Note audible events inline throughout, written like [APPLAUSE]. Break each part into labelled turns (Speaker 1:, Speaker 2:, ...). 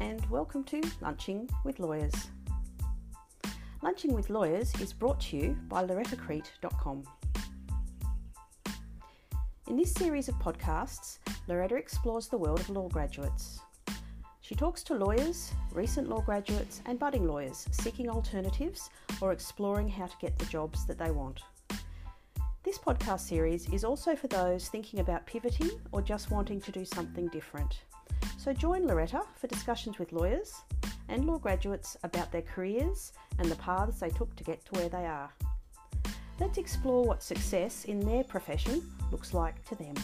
Speaker 1: And welcome to Lunching with Lawyers. Lunching with Lawyers is brought to you by lorettacrete.com. In this series of podcasts, Loretta explores the world of law graduates. She talks to lawyers, recent law graduates, and budding lawyers seeking alternatives or exploring how to get the jobs that they want. This podcast series is also for those thinking about pivoting or just wanting to do something different. So join Loretta for discussions with lawyers and law graduates about their careers and the paths they took to get to where they are. Let's explore what success in their profession looks like to them.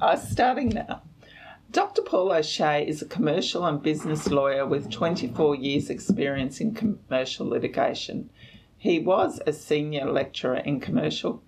Speaker 2: Uh, starting now. Dr. Paul O'Shea is a commercial and business lawyer with 24 years' experience in commercial litigation. He was a senior lecturer in commercial,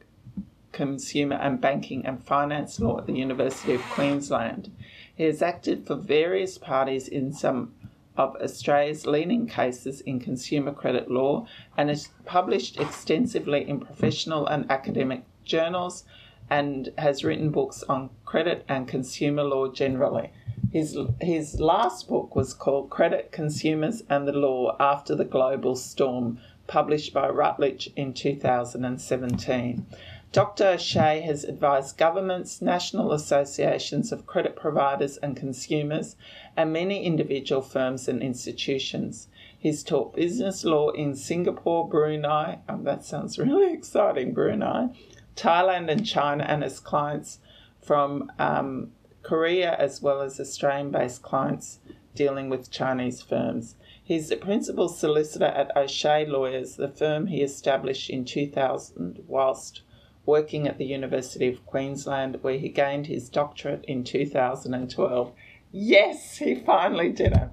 Speaker 2: consumer and banking and finance law at the University of Queensland. He has acted for various parties in some of Australia's leading cases in consumer credit law and has published extensively in professional and academic journals and has written books on credit and consumer law generally. His, his last book was called Credit, Consumers and the Law After the Global Storm, published by Routledge in 2017. Dr. O'Shea has advised governments, national associations of credit providers and consumers, and many individual firms and institutions. He's taught business law in Singapore, Brunei, oh, that sounds [LAUGHS] really exciting, Brunei, Thailand and China, and as clients from um, Korea as well as Australian based clients dealing with Chinese firms. He's the principal solicitor at O'Shea Lawyers, the firm he established in 2000 whilst working at the University of Queensland, where he gained his doctorate in 2012. Yes, he finally did it.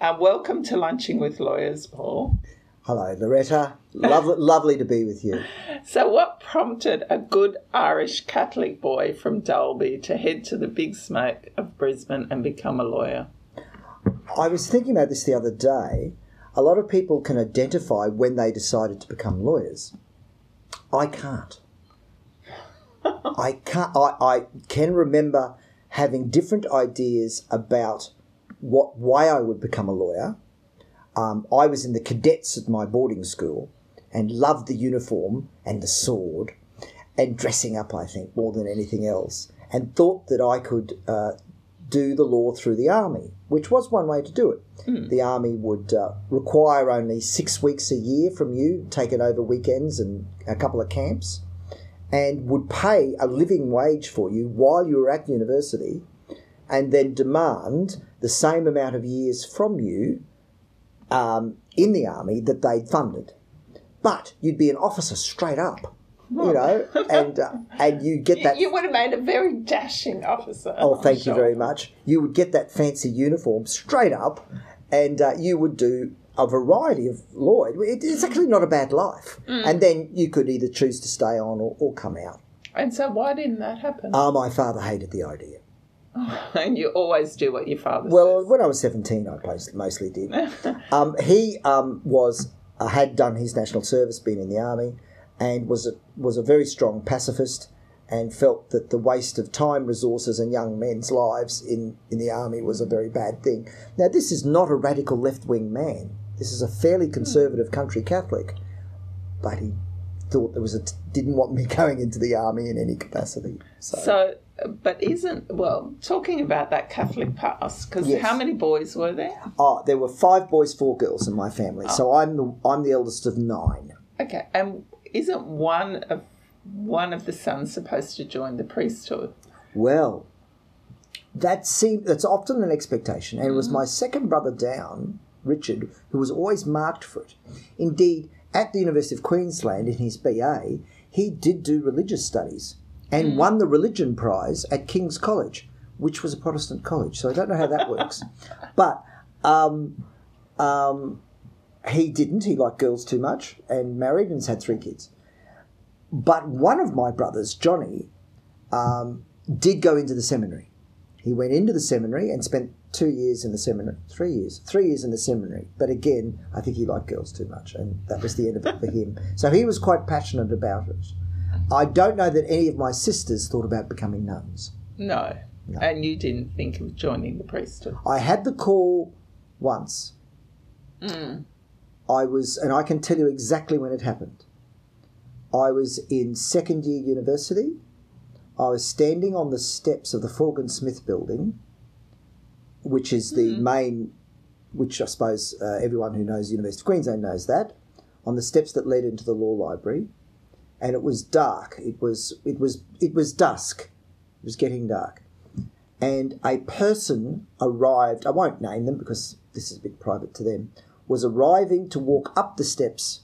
Speaker 2: Uh, welcome to Lunching with Lawyers, Paul.
Speaker 3: Hello, Loretta. Lovely, [LAUGHS] lovely to be with you.
Speaker 2: So, what prompted a good Irish Catholic boy from Dalby to head to the big smoke of Brisbane and become a lawyer?
Speaker 3: I was thinking about this the other day. A lot of people can identify when they decided to become lawyers. I can't. [LAUGHS] I can't. I, I can remember having different ideas about what why I would become a lawyer. Um, I was in the cadets at my boarding school and loved the uniform and the sword and dressing up. I think more than anything else, and thought that I could uh, do the law through the army, which was one way to do it.
Speaker 2: Mm.
Speaker 3: The army would uh, require only six weeks a year from you, taken over weekends and a couple of camps, and would pay a living wage for you while you were at university, and then demand the same amount of years from you um, in the army that they'd funded. But you'd be an officer straight up you know, [LAUGHS] and uh, and you get that.
Speaker 2: You would have made a very dashing officer.
Speaker 3: Oh, thank
Speaker 2: sure.
Speaker 3: you very much. You would get that fancy uniform straight up, and uh, you would do a variety of law. It, it's actually not a bad life.
Speaker 2: Mm.
Speaker 3: And then you could either choose to stay on or, or come out.
Speaker 2: And so, why didn't that happen?
Speaker 3: Uh, my father hated the idea. [LAUGHS]
Speaker 2: and you always do what your father
Speaker 3: well,
Speaker 2: says.
Speaker 3: when I was 17, I mostly did. [LAUGHS] um, he um, was uh, had done his national service, been in the army, and was a, was a very strong pacifist and felt that the waste of time, resources, and young men's lives in, in the army was a very bad thing. Now, this is not a radical left wing man. This is a fairly conservative country Catholic, but he thought there was a didn't want me [LAUGHS] going into the army in any capacity. So,
Speaker 2: so but isn't well talking about that Catholic past? Because
Speaker 3: Yes.
Speaker 2: how many boys were there?
Speaker 3: oh, there were five boys, four girls in my family. So oh. I'm the I'm the eldest of nine.
Speaker 2: Okay, and isn't one of one of the sons supposed to join the priesthood?
Speaker 3: Well, that seemed that's often an expectation, and it was mm. my second brother down, Richard, who was always marked for it. Indeed, at the University of Queensland in his BA, he did do religious studies and won the religion prize at King's College, which was a Protestant college. So I don't know how that [LAUGHS] works, but um, um, he didn't. He liked girls too much and married and had three kids. But one of my brothers, Johnny, um, did go into the seminary. He went into the seminary and spent two years in the seminary, three years, three years in the seminary. But again, I think he liked girls too much, and that was the end of it for him. [LAUGHS] So he was quite passionate about it. I don't know that any of my sisters thought about becoming nuns.
Speaker 2: No. And you didn't think of joining the priesthood.
Speaker 3: I had the call once. Mm. I was, and I can tell you exactly when it happened. I was in second year university. I was standing on the steps of the Forgan Smith building, which is the main, which I suppose uh, everyone who knows University of Queensland knows that, on the steps that led into the law library. And it was dark. It was it was it was dusk. It was getting dark and a person arrived, I won't name them because this is a bit private to them, was arriving to walk up the steps,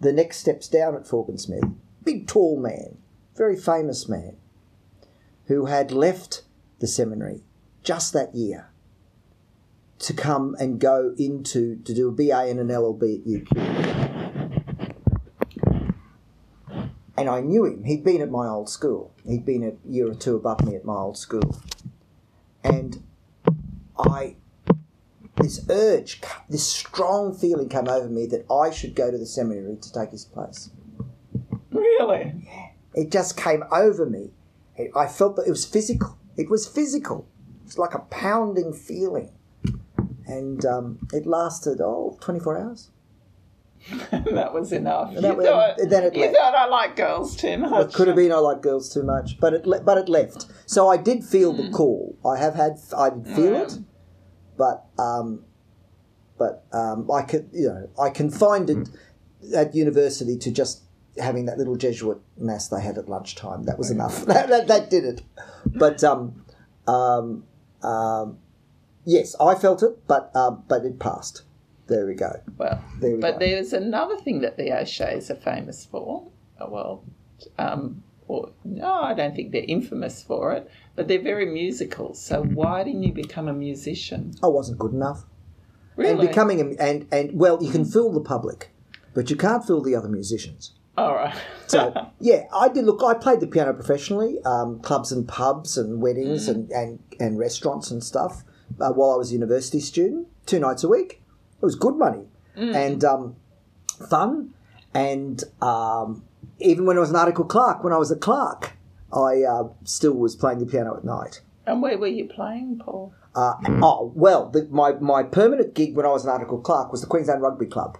Speaker 3: the next steps down at Forgan Smith. Big, tall man, very famous man, who had left the seminary just that year to come and go into to do a BA and an LLB at UQ. And I knew him. He'd been at my old school. He'd been a year or two above me at my old school and I this urge, this strong feeling came over me that I should go to the seminary to take his place.
Speaker 2: Really?
Speaker 3: It just came over me. It, I felt that it was physical. It was physical. It's like a pounding feeling. And um, it lasted, oh, 24 hours. [LAUGHS]
Speaker 2: that was enough.
Speaker 3: That
Speaker 2: you
Speaker 3: was-
Speaker 2: thought,
Speaker 3: then it
Speaker 2: you
Speaker 3: left.
Speaker 2: thought I like girls too much.
Speaker 3: It could have been I like girls too much, but it le- but it left. So I did feel the call. I have had I did feel it, but um, but um, I could you know I confined it at university to just having that little Jesuit mass they had at lunchtime. That was enough. [LAUGHS] that, that, that did it. But um, um, um, yes, I felt it, but um, but it passed. There we go.
Speaker 2: Well,
Speaker 3: There we
Speaker 2: but
Speaker 3: go.
Speaker 2: there's another thing that the O'Sheas are famous for. Oh, Well, um, or no, I don't think they're infamous for it, but they're very musical. So why didn't you become a musician?
Speaker 3: I wasn't good enough.
Speaker 2: Really?
Speaker 3: and becoming a, and and well, you can fool the public, but you can't fool the other musicians.
Speaker 2: All right.
Speaker 3: So [LAUGHS] yeah, I did. Look, I played the piano professionally, um, clubs and pubs and weddings and, and and restaurants and stuff uh, while I was a university student, two nights a week. It was good money and um, fun, and um, even when I was an article clerk, when I was a clerk, I uh, still was playing the piano at night.
Speaker 2: and where were you playing, Paul?
Speaker 3: Uh, oh well, the, my my permanent gig when I was an article clerk was the Queensland Rugby Club.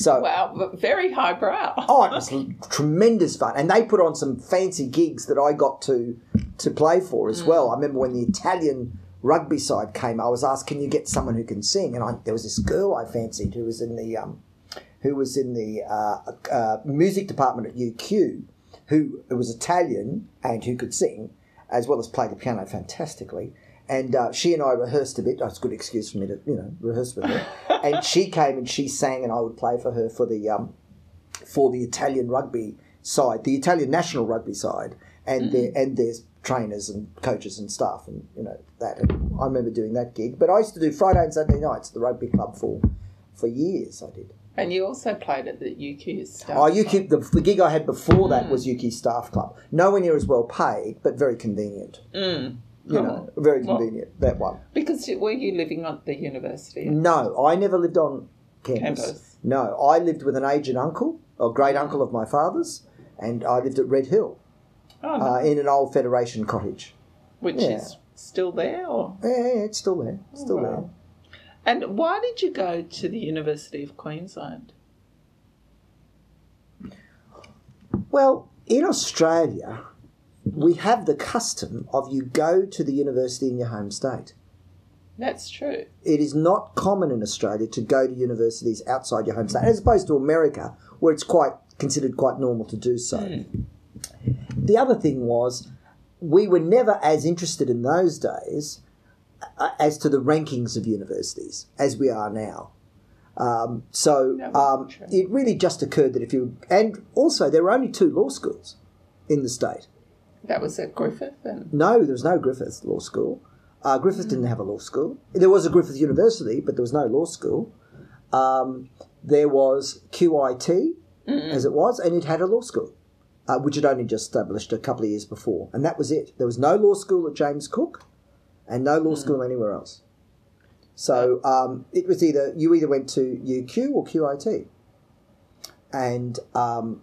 Speaker 3: So
Speaker 2: Wow, very highbrow. [LAUGHS]
Speaker 3: oh, it was tremendous fun, and they put on some fancy gigs that I got to to play for as well. I remember when the Italian rugby side came, I was asked, "Can you get someone who can sing?" And I, there was this girl I fancied who was in the um, who was in the uh, uh, music department at UQ, who was Italian and who could sing, as well as play the piano fantastically. And uh, she and I rehearsed a bit. That's a good excuse for me to, you know, rehearse with her. [LAUGHS] and she came and she sang, and I would play for her for the um, for the Italian rugby side, the Italian national rugby side, and their and their trainers and coaches and staff, and you know that. And I remember doing that gig. But I used to do Friday and Sunday nights at the rugby club for for years. I did.
Speaker 2: And you also played at the UQ staff.
Speaker 3: Oh, UQ, the, the gig I had before that was UQ Staff Club. Nowhere near as well paid, but very convenient.
Speaker 2: Mm.
Speaker 3: You
Speaker 2: Oh,
Speaker 3: know, very
Speaker 2: well-
Speaker 3: convenient, that one.
Speaker 2: Because were you living at the university?
Speaker 3: No, I never lived on campus.
Speaker 2: Campus.
Speaker 3: No, I lived with an aged uncle, a great uncle of my father's, and I lived at Red Hill
Speaker 2: Oh, no.
Speaker 3: uh, in an old Federation cottage.
Speaker 2: Which
Speaker 3: yeah.
Speaker 2: is still there? Or?
Speaker 3: Yeah, yeah, it's still there. It's still
Speaker 2: wow. And why did you go to the University of Queensland?
Speaker 3: Well, in Australia, we have the custom of you go to the university in your home state.
Speaker 2: That's true.
Speaker 3: it is not common in Australia to go to universities outside your home state, as opposed to America, where it's quite considered quite normal to do so. The other thing was, we were never as interested in those days uh, as to the rankings of universities as we are now. Um, so um, it really just occurred that if you, and also there were only two law schools in the state.
Speaker 2: That was at Griffith, and
Speaker 3: No, there was no Griffith Law School. Uh, Griffith didn't have a law school. There was a Griffith University, but there was no law school. Um, there was QIT, as it was, and it had a law school, uh, which had only just established a couple of years before. And that was it. There was no law school at James Cook, and no law school anywhere else. So um, it was either you either went to UQ or QIT, and um,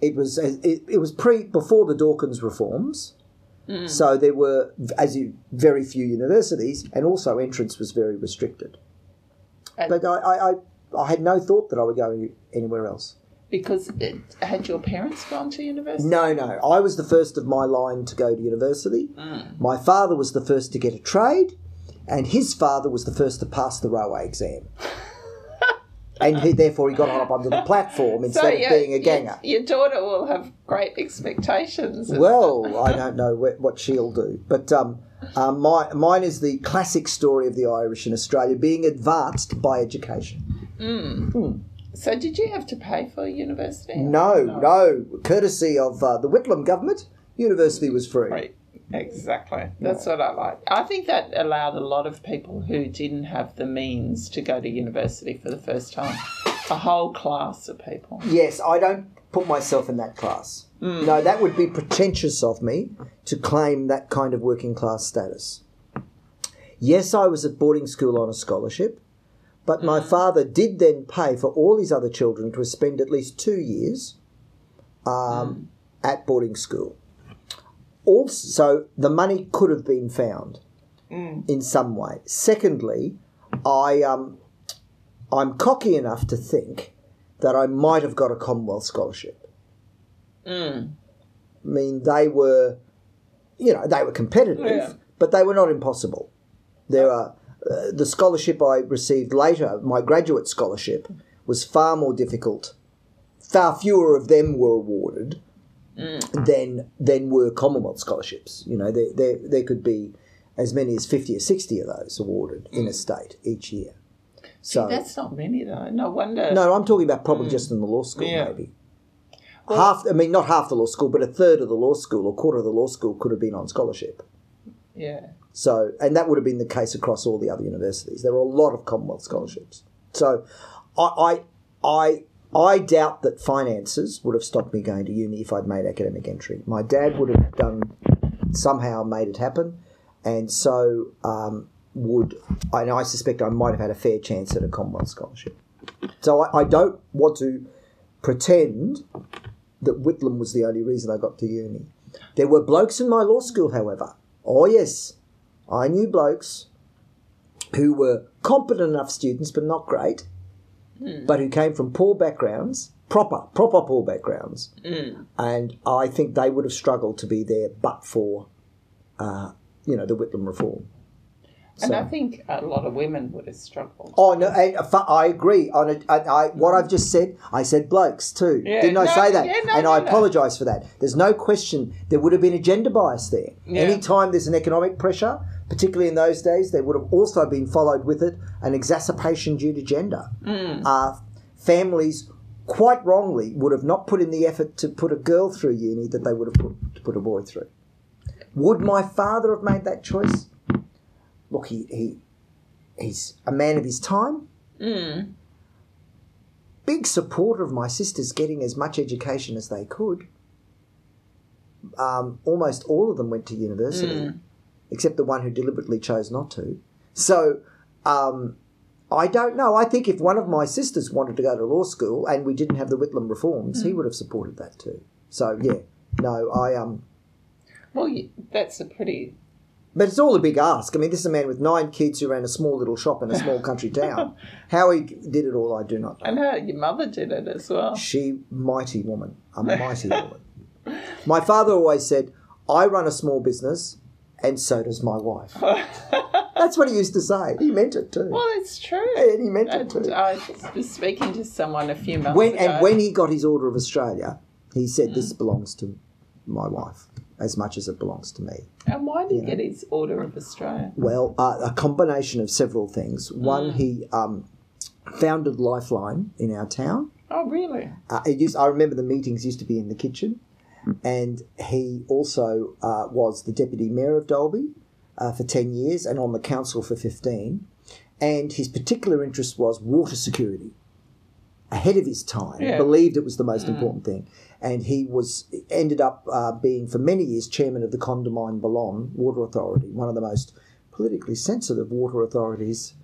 Speaker 3: it was it, it was pre before the Dawkins reforms. Mm. So there were, as you, very few universities, and also entrance was very restricted.
Speaker 2: And-
Speaker 3: But I, I, I, had no thought that I would go anywhere else.
Speaker 2: Because it, had your parents gone to university?
Speaker 3: No, no. I was the first of my line to go to university. Mm. My father was the first to get a trade, and his father was the first to pass the railway exam. [LAUGHS] and he, therefore, he got on up onto the platform instead of being a
Speaker 2: your-
Speaker 3: ganger.
Speaker 2: Your, daughter will have great expectations.
Speaker 3: Well, I don't know wh- what she'll do, but um, um, my, mine is the classic story of the Irish in Australia being advanced by education.
Speaker 2: So, did you have to pay for university?
Speaker 3: No, no, courtesy of uh, the Whitlam government, university was free.
Speaker 2: Right. Exactly. That's what I like. I think that allowed a lot of people who didn't have the means to go to university for the first time, a whole class of people.
Speaker 3: Yes, I don't put myself in that class. Hmm. No, that would be pretentious of me to claim that kind of working class status. Yes, I was at boarding school on a scholarship, but my hmm. father did then pay for all his other children to spend at least two years um, hmm. at boarding school. Also, the money could have been found in some way. Secondly, I um, I'm cocky enough to think that I might have got a Commonwealth scholarship.
Speaker 2: Mm.
Speaker 3: I mean, they were, you know, they were competitive,
Speaker 2: Yeah.
Speaker 3: but they were not impossible. There are uh, the scholarship I received later, my graduate scholarship, was far more difficult. Far fewer of them were awarded than than were Commonwealth scholarships. You know, there there there could be as many as fifty or sixty of those awarded in a state each year. So
Speaker 2: That's not many, though. No wonder.
Speaker 3: no, I'm talking about probably mm. just in the law school,
Speaker 2: Yeah.
Speaker 3: maybe. half, I mean, not half the law school, but a third of the law school or quarter of the law school could have been on scholarship.
Speaker 2: Yeah.
Speaker 3: So, and that would have been the case across all the other universities. There were a lot of Commonwealth scholarships. So, I, I, I, I doubt that finances would have stopped me going to uni if I'd made academic entry. My dad would have done somehow made it happen, and so um, would. And I suspect I might have had a fair chance at a Commonwealth scholarship. So I, I don't want to pretend that Whitlam was the only reason I got to uni. There were blokes in my law school, however. Oh yes, I knew blokes who were competent enough students, but not great, but who came from poor backgrounds, proper, proper poor backgrounds, and I think they would have struggled to be there, but for, uh, you know, the Whitlam reform.
Speaker 2: And I think a lot of women would have struggled.
Speaker 3: Oh no, and uh, I agree. On it, I, I, what I've just said, I said blokes too.
Speaker 2: Yeah,
Speaker 3: Didn't I
Speaker 2: no,
Speaker 3: say that?
Speaker 2: yeah, no,
Speaker 3: and
Speaker 2: no,
Speaker 3: I apologise for that. There's no question there would have been a gender bias there.
Speaker 2: Yeah.
Speaker 3: Anytime there's an economic pressure, particularly in those days, there would have also been followed with it an exacerbation due to gender.
Speaker 2: Mm.
Speaker 3: Uh, families, quite wrongly, would have not put in the effort to put a girl through uni that they would have put to put a boy through. Would my father have made that choice? Look, he, he he's a man of his time.
Speaker 2: Mm.
Speaker 3: Big supporter of my sisters getting as much education as they could. Um, almost all of them went to university, except the one who deliberately chose not to. So um, I don't know. I think if one of my sisters wanted to go to law school and we didn't have the Whitlam reforms, he would have supported that too. So yeah, no, I um.
Speaker 2: Well, that's a pretty.
Speaker 3: But it's all a big ask. I mean, this is a man with nine kids who ran a small little shop in a small country town. [LAUGHS] How he did it all, I do not know.
Speaker 2: And her, your mother did it as well.
Speaker 3: She, mighty woman, a mighty [LAUGHS] woman. My father always said, I run a small business, and so does my wife. [LAUGHS] That's what he used to say. He meant it too.
Speaker 2: Well, it's true.
Speaker 3: And he meant it
Speaker 2: And
Speaker 3: too.
Speaker 2: I was speaking to someone a few months
Speaker 3: When,
Speaker 2: ago.
Speaker 3: and when he got his Order of Australia, he said, This belongs to my wife as much as it belongs to me.
Speaker 2: And why did he get his Order of Australia?
Speaker 3: Well, uh, a combination of several things. One, he um, founded Lifeline in our town.
Speaker 2: Oh, really?
Speaker 3: Uh, it used, I remember the meetings used to be in the kitchen, and he also uh, was the deputy mayor of Dalby uh, for ten years and on the council for fifteen. And his particular interest was water security. Ahead of his time,
Speaker 2: Yeah.
Speaker 3: believed it was the most important thing, and he was ended up uh, being for many years chairman of the Condamine Balonne Water Authority, one of the most politically sensitive water authorities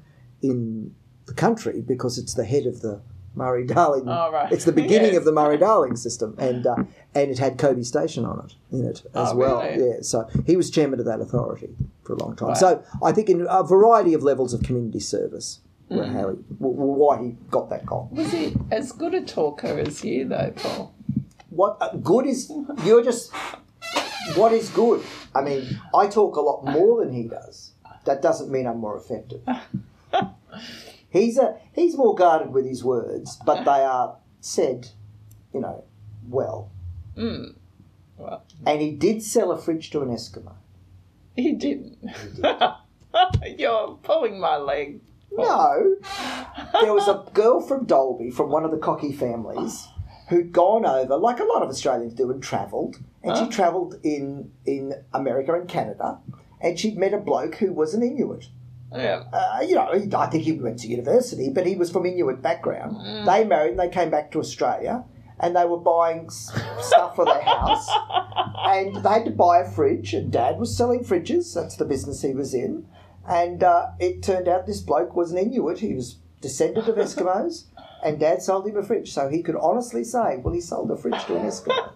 Speaker 3: in the country because it's the head of the Murray Darling.
Speaker 2: Oh, right.
Speaker 3: It's the beginning
Speaker 2: Yes.
Speaker 3: of the Murray Darling system, and uh, and it had Cubbie Station on it in it as
Speaker 2: Oh,
Speaker 3: well.
Speaker 2: really?
Speaker 3: Yeah, so he was chairman of that authority for a long time.
Speaker 2: Right.
Speaker 3: So I think in a variety of levels of community service
Speaker 2: Mm.
Speaker 3: how he, why he got that call.
Speaker 2: Was he as good a talker as you, though, Paul?
Speaker 3: What uh, good is you're just what is good? I mean, I talk a lot more than he does. That doesn't mean I'm more effective. [LAUGHS] he's a he's more guarded with his words, but they [LAUGHS] are said, you know, well.
Speaker 2: Mm. Well,
Speaker 3: And he did sell a fridge to an Eskimo.
Speaker 2: he didn't. [LAUGHS] You're pulling my leg.
Speaker 3: No, there was a girl from Dalby, from one of the cocky families, who'd gone over, like a lot of Australians do, and travelled. And she travelled in in America and Canada, and she'd met a bloke who was an Inuit.
Speaker 2: Yeah.
Speaker 3: Uh, you know, he- I think he went to university, but he was from Inuit background.
Speaker 2: Mm.
Speaker 3: They married, and they came back to Australia, and they were buying stuff for their house, [LAUGHS] and they had to buy a fridge. And Dad was selling fridges; that's the business he was in. And uh, it turned out this bloke was an Inuit. He was descendant of [LAUGHS] Eskimos, and Dad sold him a fridge, so he could honestly say, "Well, he sold a fridge to an Eskimo."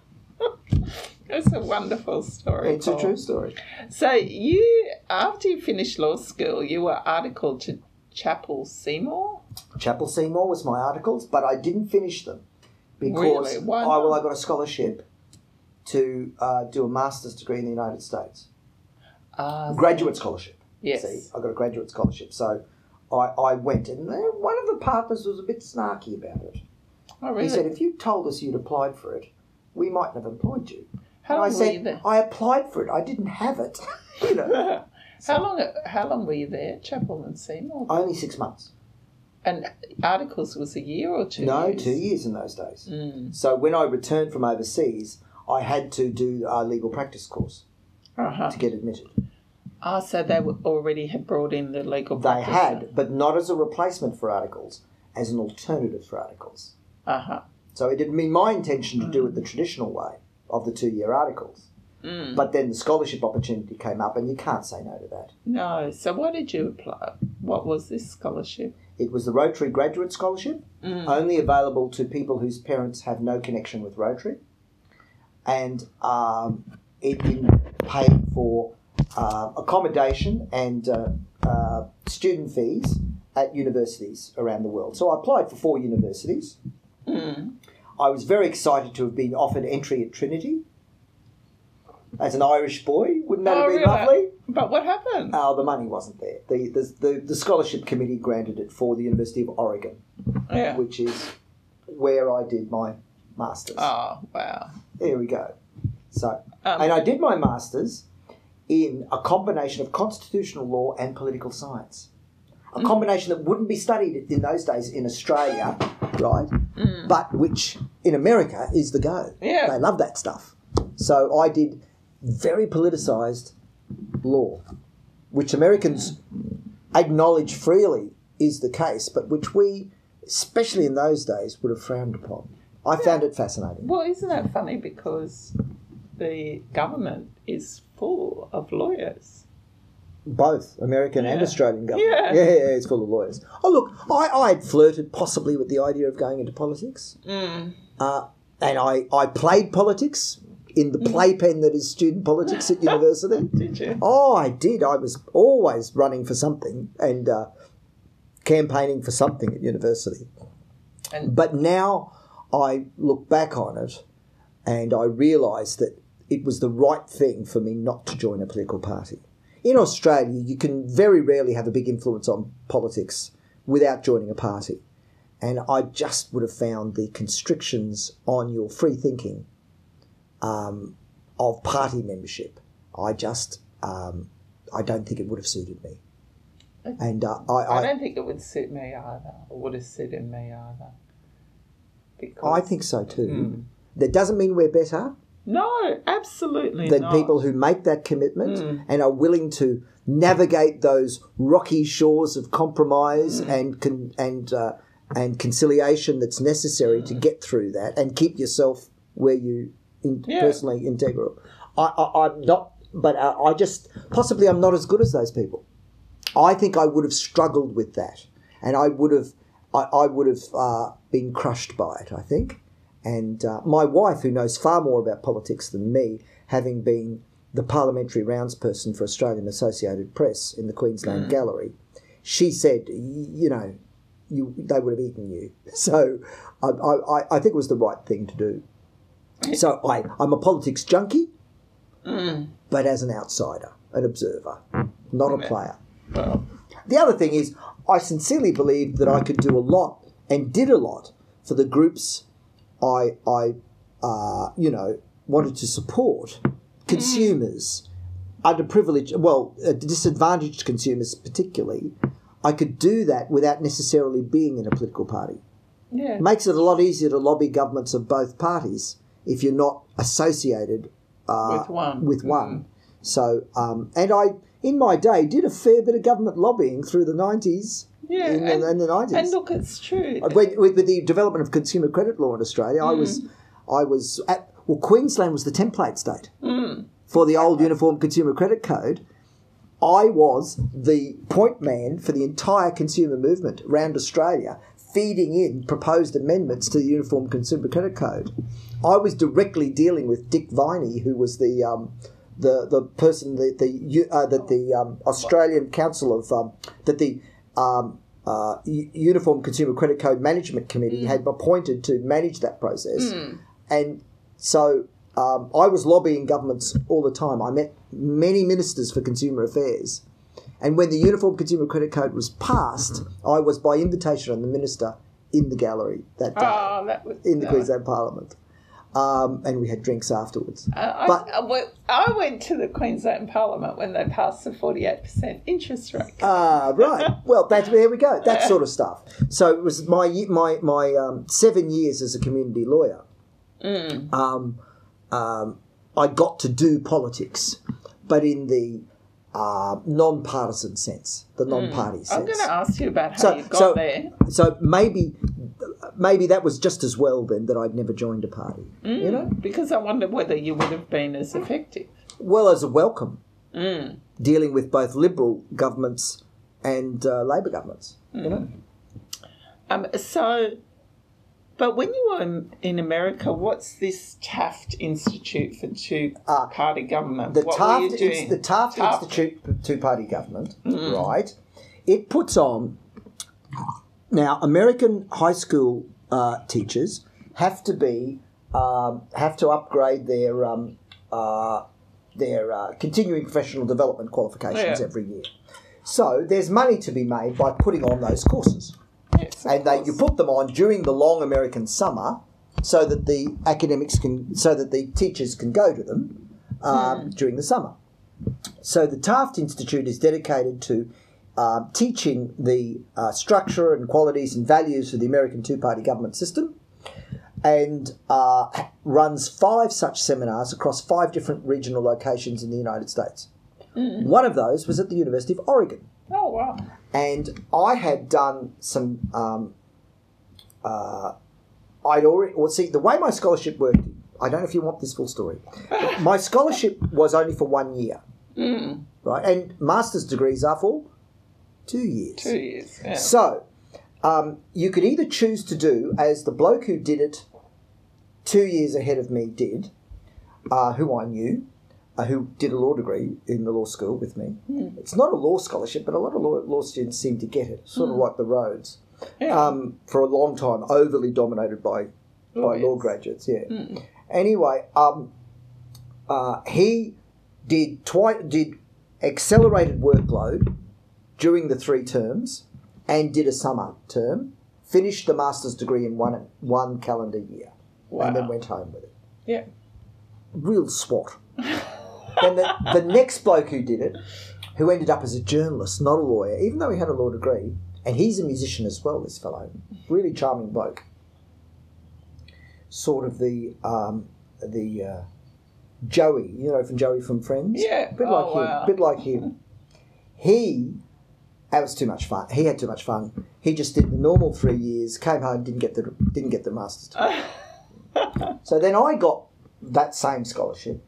Speaker 2: It's a wonderful story.
Speaker 3: It's a true story.
Speaker 2: So you, after you finished law school, you were articled to Chapel Seymour.
Speaker 3: Chapel Seymour was my articles, but I didn't finish them because
Speaker 2: Really? Why
Speaker 3: I well? I got a scholarship to uh, do a master's degree in the United States, a graduate scholarship.
Speaker 2: Yes.
Speaker 3: See, I got a graduate scholarship, so I, I went, and one of the partners was a bit snarky about it.
Speaker 2: Oh, really?
Speaker 3: He said, "If you told us you'd applied for it, we mightn't have employed you."
Speaker 2: How
Speaker 3: and I
Speaker 2: long were you
Speaker 3: said,
Speaker 2: there?
Speaker 3: "I applied for it. I didn't have it." [LAUGHS] you know, [LAUGHS]
Speaker 2: how long? How long were you there, Chapel and Seymour?
Speaker 3: only six months.
Speaker 2: And articles was a year or two?
Speaker 3: no,
Speaker 2: years?
Speaker 3: two years in those days.
Speaker 2: Mm.
Speaker 3: So when I returned from overseas, I had to do a legal practice course
Speaker 2: Uh-huh.
Speaker 3: to get admitted.
Speaker 2: Ah, so they already had brought in the legal.
Speaker 3: They had, but not as a replacement for articles, as an alternative for articles.
Speaker 2: Uh huh.
Speaker 3: So it had been my intention to do it the traditional way of the two year articles.
Speaker 2: Mm.
Speaker 3: But then the scholarship opportunity came up, and you can't say no to that.
Speaker 2: No. So why did you apply? What was this scholarship?
Speaker 3: It was the Rotary Graduate Scholarship,
Speaker 2: Mm.
Speaker 3: only available to people whose parents have no connection with Rotary. And um, it, paid for uh, accommodation and uh, uh, student fees at universities around the world. So I applied for four universities.
Speaker 2: Mm.
Speaker 3: I was very excited to have been offered entry at Trinity. As an Irish boy, wouldn't that
Speaker 2: Oh,
Speaker 3: have been
Speaker 2: really?
Speaker 3: lovely?
Speaker 2: But what happened?
Speaker 3: Uh, the money wasn't there. The, the, the, the scholarship committee granted it for the University of Oregon,
Speaker 2: yeah.
Speaker 3: which is where I did my master's.
Speaker 2: Oh wow.
Speaker 3: There we go. So,
Speaker 2: Um,
Speaker 3: and I did my master's in a combination of constitutional law and political science. A combination that wouldn't be studied in those days in Australia, right? Mm. But which in America is the go.
Speaker 2: Yeah.
Speaker 3: They love that stuff. So I did very politicised law, which Americans acknowledge freely is the case, but which we, especially in those days, would have frowned upon. I found it fascinating.
Speaker 2: Well, isn't that funny? Because the government is full of lawyers.
Speaker 3: Both American and Australian government.
Speaker 2: Yeah.
Speaker 3: yeah, yeah, it's full of lawyers. Oh, look, I, I had flirted possibly with the idea of going into politics.
Speaker 2: Mm.
Speaker 3: Uh, and I, I played politics in the playpen that is student politics at [LAUGHS] university.
Speaker 2: Did you?
Speaker 3: Oh, I did. I was always running for something and uh, campaigning for something at university.
Speaker 2: And-
Speaker 3: but now I look back on it and I realise that it was the right thing for me not to join a political party. In Australia, you can very rarely have a big influence on politics without joining a party. And I just would have found the constrictions on your free thinking um, of party membership. I just, um, I don't think it would have suited me. And uh, I,
Speaker 2: I
Speaker 3: I,
Speaker 2: don't think it would suit me either, or would have suited me either. Because
Speaker 3: I think so too.
Speaker 2: Mm.
Speaker 3: That doesn't mean we're better
Speaker 2: no, absolutely
Speaker 3: than
Speaker 2: not.
Speaker 3: people who make that commitment
Speaker 2: Mm.
Speaker 3: and are willing to navigate those rocky shores of compromise
Speaker 2: Mm.
Speaker 3: and con- and uh, and conciliation that's necessary
Speaker 2: Mm.
Speaker 3: to get through that and keep yourself where you in,
Speaker 2: Yeah.
Speaker 3: personally integral. I, I, I'm not, but uh, I just possibly I'm not as good as those people. I think I would have struggled with that, and I would have, I, I would have uh, been crushed by it. I think, and uh, my wife, who knows far more about politics than me, having been the parliamentary rounds person for Australian Associated Press in the Queensland Gallery, she said, you know, you they would have eaten you. [LAUGHS] So I, I, I think it was the right thing to do. So I, I'm a politics junkie, but as an outsider, an observer, not a player.
Speaker 2: Well,
Speaker 3: The other thing is, I sincerely believe that I could do a lot and did a lot for the groups I, I uh, you know, wanted to support. Consumers, underprivileged, well, uh, disadvantaged consumers particularly. I could do that without necessarily being in a political party.
Speaker 2: yeah.
Speaker 3: makes it a lot easier to lobby governments of both parties if you're not associated uh,
Speaker 2: With one.
Speaker 3: With one. So, um, and I, in my day, did a fair bit of government lobbying through the nineties.
Speaker 2: Yeah,
Speaker 3: in,
Speaker 2: and-
Speaker 3: the, in the nineties.
Speaker 2: And look, it's true.
Speaker 3: with, with, with the development of consumer credit law in Australia, I
Speaker 2: Mm.
Speaker 3: was, I was at well, Queensland was the template state
Speaker 2: Mm.
Speaker 3: for the old Uniform Consumer Credit Code. I was the point man for the entire consumer movement around Australia, feeding in proposed amendments to the Uniform Consumer Credit Code. I was directly dealing with Dick Viney, who was the um, the the person that the uh, that the um, Australian Council of um, that the um, uh, U- Uniform Consumer Credit Code Management Committee had appointed to manage that process, and so um, I was lobbying governments all the time. I met many ministers for consumer affairs. And when the Uniform Consumer Credit Code was passed, I was by invitation of the minister in the gallery that day
Speaker 2: oh, that was
Speaker 3: in the
Speaker 2: no.
Speaker 3: Queensland Parliament. Um, and we had drinks afterwards.
Speaker 2: Uh,
Speaker 3: But-
Speaker 2: I, I went- I went to the Queensland Parliament when they passed the 48% interest rate.
Speaker 3: Ah, right. [LAUGHS] Well, that's there we go. That sort of stuff. So it was my my my um, seven years as a community lawyer. Um, um, I got to do politics, but in the uh, non-partisan sense, the non-party sense.
Speaker 2: I'm going to ask you about how
Speaker 3: So-
Speaker 2: you got
Speaker 3: so-
Speaker 2: there.
Speaker 3: So maybe maybe that was just as well then that I'd never joined a party. You know,
Speaker 2: Because I wonder whether you would have been as effective.
Speaker 3: well as a welcome,
Speaker 2: Mm.
Speaker 3: dealing with both Liberal governments and uh, Labor governments. You know,
Speaker 2: Um, so, but when you were in, America, what's this Taft Institute for Two Party Government?
Speaker 3: the
Speaker 2: what
Speaker 3: Taft
Speaker 2: were you doing?
Speaker 3: The Taft,
Speaker 2: Taft.
Speaker 3: Institute for Two Party Government, right? It puts on now American high school uh, teachers have to be um, have to upgrade their um, uh, their uh, continuing professional development qualifications
Speaker 2: Yeah.
Speaker 3: every year. So there's money to be made by putting on those courses
Speaker 2: Yes,
Speaker 3: and they, you put them on during the long American summer, so that the academics can, so that the teachers can go to them um, during the summer. So the Taft Institute is dedicated to um, teaching the uh, structure and qualities and values of the American two-party government system, and uh, runs five such seminars across five different regional locations in the United States. One of those was at the University of Oregon
Speaker 2: Oh, wow.
Speaker 3: and I had done some. Um, uh, I'd already. Well, see, the way my scholarship worked. I don't know if you want this full story. my scholarship was only for one year, right? And master's degrees are for two years.
Speaker 2: Two years. Yeah.
Speaker 3: So um, you could either choose to do as the bloke who did it two years ahead of me did, uh, who I knew, uh, who did a law degree in the law school with me. It's not a law scholarship, but a lot of law, law students seem to get it, sort of like the Rhodes.
Speaker 2: Yeah.
Speaker 3: Um, for a long time, overly dominated by by law graduates. Yeah. Anyway, um, uh, he did twi- did accelerated workload during the three terms and did a summer term. Finished the master's degree in one one calendar year, and then went home with it.
Speaker 2: yeah.
Speaker 3: Real swat. then the, the next bloke who did it, who ended up as a journalist, not a lawyer, even though he had a law degree, and he's a musician as well. This fellow, really charming bloke. Sort of the um, the uh, Joey, you know, from Joey from Friends.
Speaker 2: Yeah.
Speaker 3: a bit
Speaker 2: Oh,
Speaker 3: like
Speaker 2: wow.
Speaker 3: him. bit like him. He, that was too much fun. He had too much fun. He just did the normal three years, came home, didn't get the didn't get the masters. degree. [LAUGHS] so then I got that same scholarship,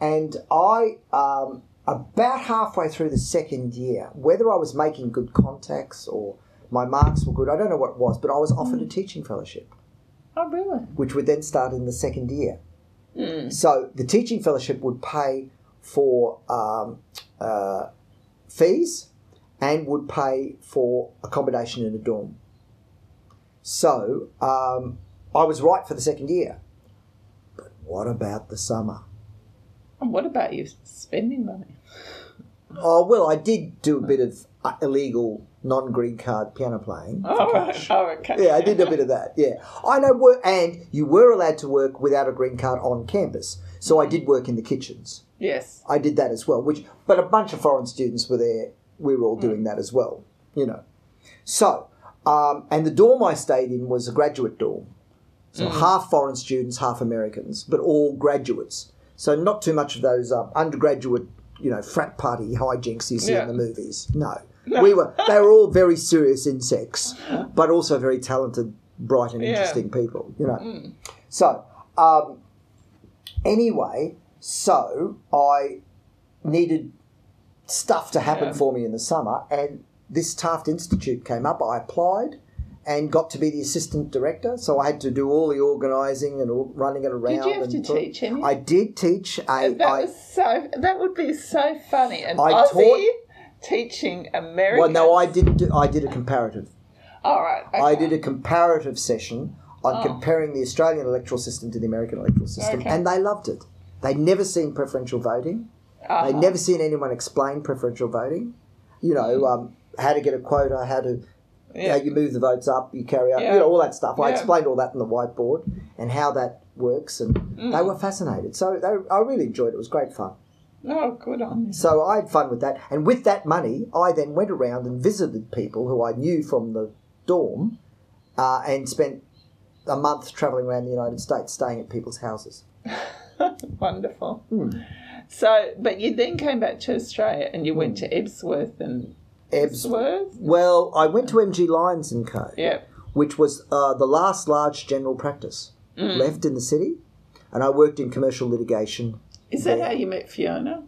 Speaker 3: and I um, about halfway through the second year, whether I was making good contacts or my marks were good, I don't know what it was, but I was offered a teaching fellowship,
Speaker 2: Oh, really?
Speaker 3: which would then start in the second year.
Speaker 2: Mm.
Speaker 3: So the teaching fellowship would pay for um, uh, fees and would pay for accommodation in a dorm. So um, I was right for the second year. But what about the summer?
Speaker 2: And what about you spending money?
Speaker 3: Oh, well, I did do a bit of uh, illegal non green card piano playing.
Speaker 2: Oh, right. [LAUGHS] oh okay.
Speaker 3: Yeah, I did a bit of that. Yeah, I know. Work, and you were allowed to work without a green card on campus, so I did work in the kitchens.
Speaker 2: Yes.
Speaker 3: I did that as well. Which, but a bunch of foreign students were there. We were all doing that as well. You know, so um, and the dorm I stayed in was a graduate dorm, so half foreign students, half Americans, but all graduates. So not too much of those um, undergraduate, you know, frat party hijinks you see
Speaker 2: Yeah.
Speaker 3: in the movies. No. we were. They were all very serious insects, but also very talented, bright, and
Speaker 2: Yeah.
Speaker 3: interesting people. You know. So um, anyway, so I needed stuff to happen
Speaker 2: Yeah.
Speaker 3: for me in the summer, and this Taft Institute came up. I applied and got to be the assistant director, so I had to do all the organising and all, running it around.
Speaker 2: Did you have
Speaker 3: and
Speaker 2: to
Speaker 3: talk-
Speaker 2: teach any?
Speaker 3: I did teach a. [LAUGHS]
Speaker 2: that
Speaker 3: I-
Speaker 2: was so. That would be so funny. An
Speaker 3: I
Speaker 2: Aussie
Speaker 3: taught-
Speaker 2: teaching American.
Speaker 3: well, no, I didn't. Do, I did a comparative.
Speaker 2: All right.
Speaker 3: I did a comparative session on oh. comparing the Australian electoral system to the American electoral system,
Speaker 2: Okay.
Speaker 3: and they loved it. They'd never seen preferential voting.
Speaker 2: Uh-huh.
Speaker 3: They'd never seen anyone explain preferential voting. You know, um, how to get a quota, how to,
Speaker 2: Yeah.
Speaker 3: you move the votes up, you carry out,
Speaker 2: Yeah.
Speaker 3: you know, all that stuff. I explained all that on the whiteboard and how that works, and
Speaker 2: Mm.
Speaker 3: they were fascinated. So they, I really enjoyed it. It was great fun.
Speaker 2: Oh, good on you.
Speaker 3: So I had fun with that. And with that money, I then went around and visited people who I knew from the dorm uh, and spent a month travelling around the United States staying at people's houses. [LAUGHS]
Speaker 2: Wonderful.
Speaker 3: Hmm.
Speaker 2: So, but you then came back to Australia and you went to Ebsworth and. Ebsworth.
Speaker 3: Well, I went to MG Lyons and Co.
Speaker 2: Yeah.
Speaker 3: which was uh, the last large general practice
Speaker 2: Mm.
Speaker 3: left in the city. And I worked in commercial litigation.
Speaker 2: Is that
Speaker 3: Yeah.
Speaker 2: how you met Fiona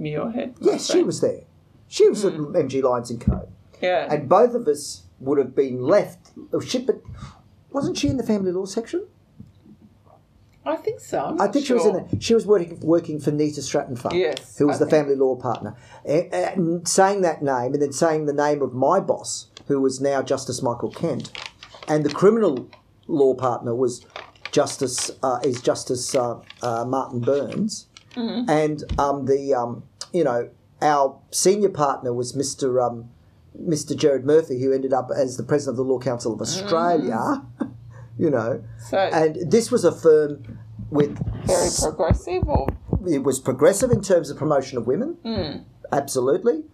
Speaker 2: Muirhead?
Speaker 3: Yes, she was there. She was at MG Lyons and Co.
Speaker 2: Yeah.
Speaker 3: And both of us would have been left. Oh, shit, but wasn't she in the family law section?
Speaker 2: I think so.
Speaker 3: I think she was in
Speaker 2: sure.
Speaker 3: the, she was working working for Nita Stratton Fund,
Speaker 2: Yes,
Speaker 3: who was
Speaker 2: I
Speaker 3: the
Speaker 2: think-
Speaker 3: family law partner. Eh, eh, And saying that name and then saying the name of my boss, who was now Justice Michael Kent, and the criminal law partner was Justice uh, is Justice uh, uh, Martin Burns,
Speaker 2: Mm-hmm.
Speaker 3: and um, the um, you know our senior partner was Mister um, Mr. Jared Murphy, who ended up as the president of the Law Council of Australia. You know,
Speaker 2: So
Speaker 3: and this was a firm with
Speaker 2: very progressive, or
Speaker 3: it was progressive in terms of promotion of women,
Speaker 2: Hmm.
Speaker 3: absolutely,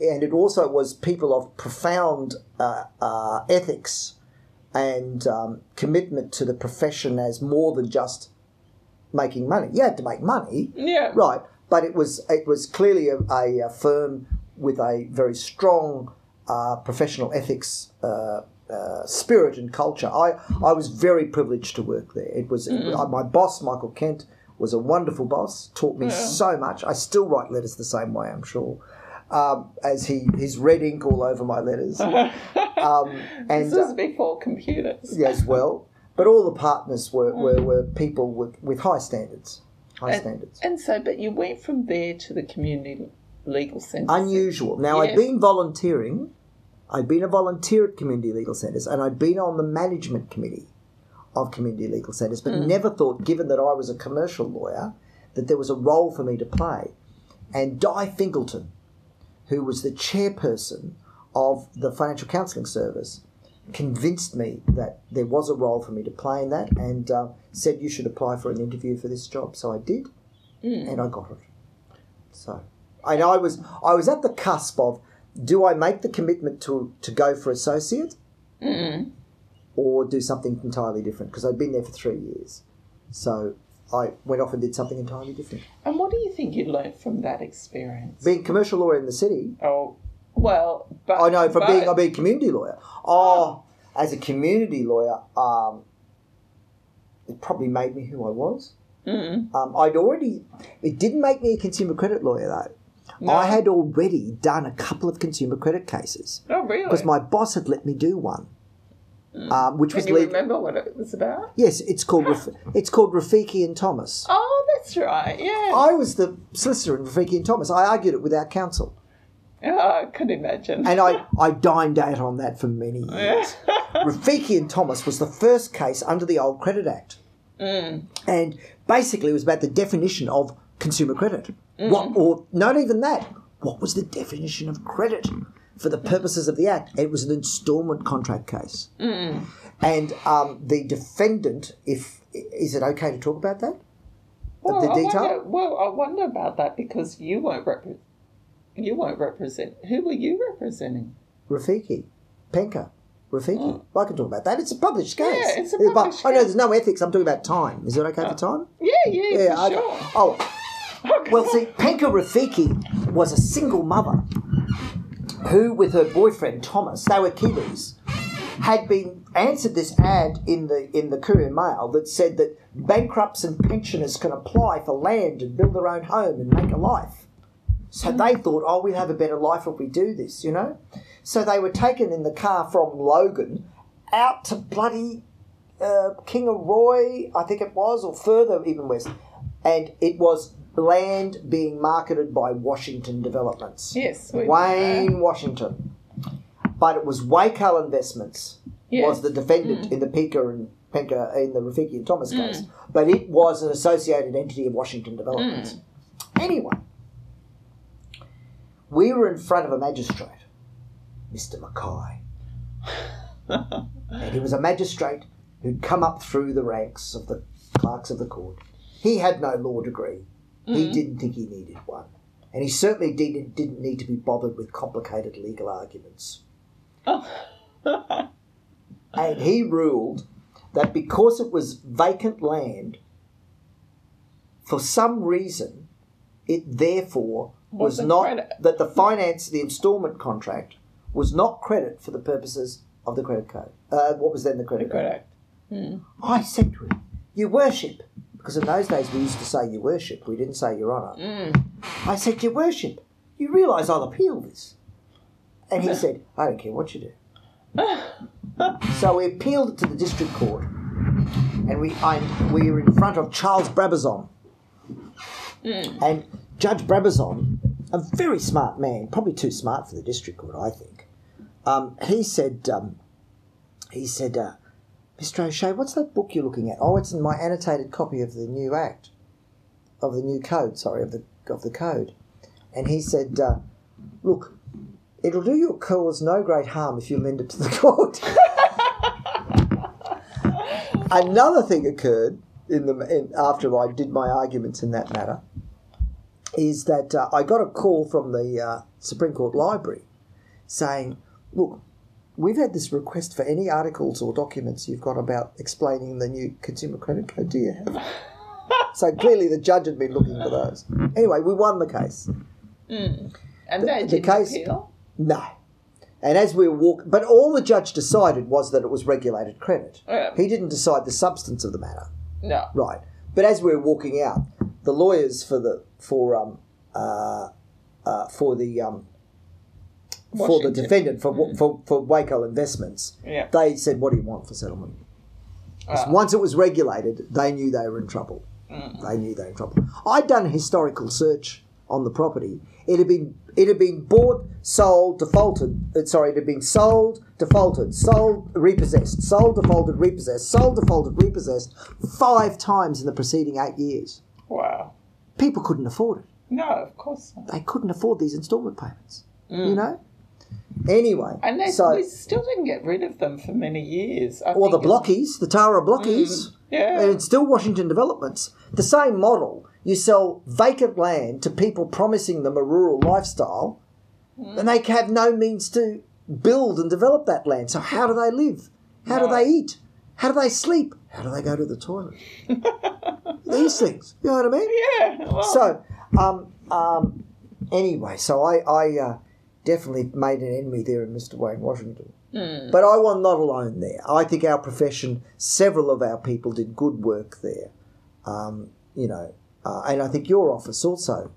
Speaker 3: and it also was people of profound uh, uh, ethics and um, commitment to the profession as more than just making money. You had to make money,
Speaker 2: yeah,
Speaker 3: right? But it was it was clearly a, a, a firm with a very strong uh, professional ethics. Uh, uh, spirit and culture. I, I was very privileged to work there. It was uh, my boss, Michael Kent, was a wonderful boss. Taught me so much. I still write letters the same way. I'm sure, um, as he his red ink all over my letters. [LAUGHS] um, and
Speaker 2: this was before computers.
Speaker 3: uh, as well. But all the partners were, were, were people with, with high standards. High
Speaker 2: And,
Speaker 3: standards.
Speaker 2: and so, but you went from there to the community legal centre.
Speaker 3: Unusual. Now, I'd
Speaker 2: Yes.
Speaker 3: been volunteering. I'd been a volunteer at community legal centres and I'd been on the management committee of community legal centres, but never thought, given that I was a commercial lawyer, that there was a role for me to play. And Di Fingleton, who was the chairperson of the Financial Counselling Service, convinced me that there was a role for me to play in that and uh, said you should apply for an interview for this job. So I did, and I got it. So, and I was I was at the cusp of do I make the commitment to to go for associate, or do something entirely different? Because I'd been there for three years, so I went off and did something entirely different.
Speaker 2: And what do you think you learned from that experience?
Speaker 3: Being a commercial lawyer in the city,
Speaker 2: oh, well, but
Speaker 3: I know from
Speaker 2: but,
Speaker 3: being I've been a community lawyer. Oh, as a community lawyer, um, it probably made me who I was. Um, I'd already. It didn't make me a consumer credit lawyer though.
Speaker 2: No.
Speaker 3: I had already done a couple of consumer credit cases
Speaker 2: Oh, really?
Speaker 3: because my boss had let me do one, um, which
Speaker 2: Can
Speaker 3: was
Speaker 2: you remember what it was about?
Speaker 3: Yes, it's called Raf- it's called Rafiki and Thomas.
Speaker 2: Oh, that's right. Yeah.
Speaker 3: I was the solicitor in Rafiki and Thomas. I argued it without counsel,
Speaker 2: Oh, I couldn't imagine.
Speaker 3: and I, [LAUGHS] I dined out on that for many [LAUGHS] years. Rafiki and Thomas was the first case under the old Credit Act, and basically it was about the definition of consumer credit. What, or not even that. What was the definition of credit for the purposes of the Act? It was an instalment contract case, and um, the defendant. If is it okay to talk about that?
Speaker 2: well,
Speaker 3: the
Speaker 2: I
Speaker 3: detail?
Speaker 2: wonder, well, I wonder about that because you won't repre- you weren't represent. Who were you representing?
Speaker 3: Rafiki, Penka, Rafiki. I can talk about that. It's a published case.
Speaker 2: Yeah, it's a
Speaker 3: but
Speaker 2: published
Speaker 3: know
Speaker 2: case.
Speaker 3: there's no ethics. I'm talking about time. Is it okay for time?
Speaker 2: Yeah, yeah,
Speaker 3: Yeah.
Speaker 2: for
Speaker 3: I,
Speaker 2: sure.
Speaker 3: Oh, [LAUGHS] well, see, Penka Rafiki was a single mother who, with her boyfriend Thomas, they were Kiwis, had been answered this ad in the in the Courier Mail that said that bankrupts and pensioners can apply for land and build their own home and make a life. So they thought, oh, we'll have a better life if we do this, you know. So they were taken in the car from Logan out to bloody uh, Kingaroy, I think it was, or further even west, and it was land being marketed by Washington Developments.
Speaker 2: Yes,
Speaker 3: Wayne Washington. But it was Waco Investments
Speaker 2: Yes.
Speaker 3: was the defendant in the Pika and Penka in the Rafiki and Thomas case, but it was an associated entity of Washington Developments. Anyway, we were in front of a magistrate, Mr. Mackay. [LAUGHS] and he was a magistrate who'd come up through the ranks of the clerks of the court. He had no law degree. He didn't think he needed one. And he certainly didn't, didn't need to be bothered with complicated legal arguments. [LAUGHS] and he ruled that because it was vacant land, for some reason, it therefore was
Speaker 2: Wasn't
Speaker 3: not
Speaker 2: credit.
Speaker 3: that the finance, the instalment contract, was not credit for the purposes of the credit code. Uh, what was then the credit code?
Speaker 2: Correct.
Speaker 3: I said to him, "You worship," because in those days we used to say "You worship." We didn't say "Your Honour." I said, Your worship. You realise I'll appeal this." And he said, "I don't care what you do." [LAUGHS] so we appealed it to the district court, and we I, we were in front of Charles Brabazon, and Judge Brabazon, a very smart man, probably too smart for the district court, I think. Um, he said, um, he said, uh, Mr. O'Shea, what's that book you're looking at? Oh, it's in my annotated copy of the new act, of the new code. Sorry, of the of the code. And he said, uh, look, it'll do your cause no great harm if you lend it to the [LAUGHS] court. Another thing occurred in the in, after I did my arguments in that matter is that uh, I got a call from the uh, Supreme Court Library saying, look, we've had this request for any articles or documents you've got about explaining the new consumer credit code. Do you have? [LAUGHS] so clearly the judge had been looking for those. Anyway, we won the case.
Speaker 2: And they
Speaker 3: the
Speaker 2: didn't
Speaker 3: case-
Speaker 2: appeal.
Speaker 3: No. And as we were walking, but all the judge decided was that it was regulated credit.
Speaker 2: Yeah.
Speaker 3: He didn't decide the substance of the matter.
Speaker 2: No.
Speaker 3: Right. But as we were walking out, the lawyers for the for um uh, uh for the um for the defendant for for for Waco Investments,
Speaker 2: Yeah.
Speaker 3: they said, "What do you want for settlement?"
Speaker 2: Ah.
Speaker 3: Once it was regulated, they knew they were in trouble. They knew they were in trouble. I'd done a historical search on the property. It had been it had been bought, sold, defaulted. uh, Sorry, it had been sold, defaulted, sold, repossessed, sold, defaulted, repossessed, sold, defaulted, repossessed five times in the preceding eight years.
Speaker 2: Wow.
Speaker 3: People couldn't afford it.
Speaker 2: No, of course not.
Speaker 3: They couldn't afford these instalment payments. You know. Anyway,
Speaker 2: And they
Speaker 3: so
Speaker 2: we still didn't get rid of them for many years. I
Speaker 3: or the blockies, the Tara blockies.
Speaker 2: Yeah.
Speaker 3: And it's still Washington Developments. The same model. You sell vacant land to people promising them a rural lifestyle, and they have no means to build and develop that land. So how do they live? How do they eat? How do they sleep? How do they go to the toilet? [LAUGHS] These things. You know what I mean?
Speaker 2: Yeah. Well,
Speaker 3: So, um, um, anyway, so I, I uh, definitely made an enemy there in Mr. Wayne Washington. But I was not alone there. I think our profession, several of our people did good work there. Um, you know, uh, and I think your office also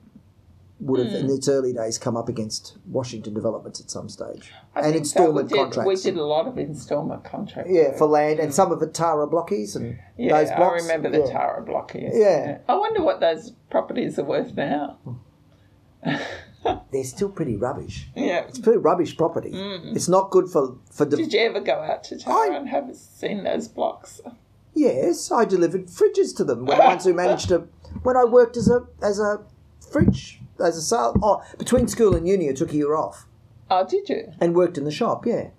Speaker 3: would have in its early days come up against Washington developments at some stage
Speaker 2: I
Speaker 3: and instalment
Speaker 2: that we did,
Speaker 3: contracts.
Speaker 2: We did a lot of instalment contracts.
Speaker 3: yeah, for land and some of it Tara blockies and
Speaker 2: Yeah,
Speaker 3: those blocks.
Speaker 2: I remember the
Speaker 3: yeah.
Speaker 2: Tara block. Yes.
Speaker 3: Yeah.
Speaker 2: I wonder what those properties are worth now. [LAUGHS] [LAUGHS]
Speaker 3: They're still pretty rubbish.
Speaker 2: Yeah.
Speaker 3: It's pretty rubbish property. It's not good for for. De-
Speaker 2: Mm. Did you ever go out to Tara
Speaker 3: I-
Speaker 2: and have seen those blocks?
Speaker 3: yes, I delivered fridges to them. When ones [LAUGHS] who managed to when I worked as a as a fridge as a sale. Oh, between school and uni, I took a year off
Speaker 2: Oh, did you?
Speaker 3: and worked in the shop. Yeah.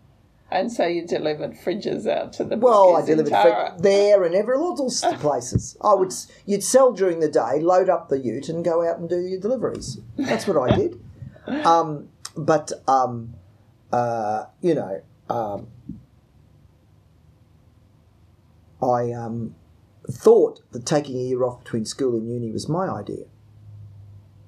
Speaker 2: And so you delivered fridges out to the
Speaker 3: Well, I delivered
Speaker 2: Tara.
Speaker 3: there and every sorts of [LAUGHS] places. I would you'd sell during the day, load up the ute, and go out and do your deliveries. That's what I did. [LAUGHS] Um, but um, uh, you know, um, I um, thought that taking a year off between school and uni was my idea.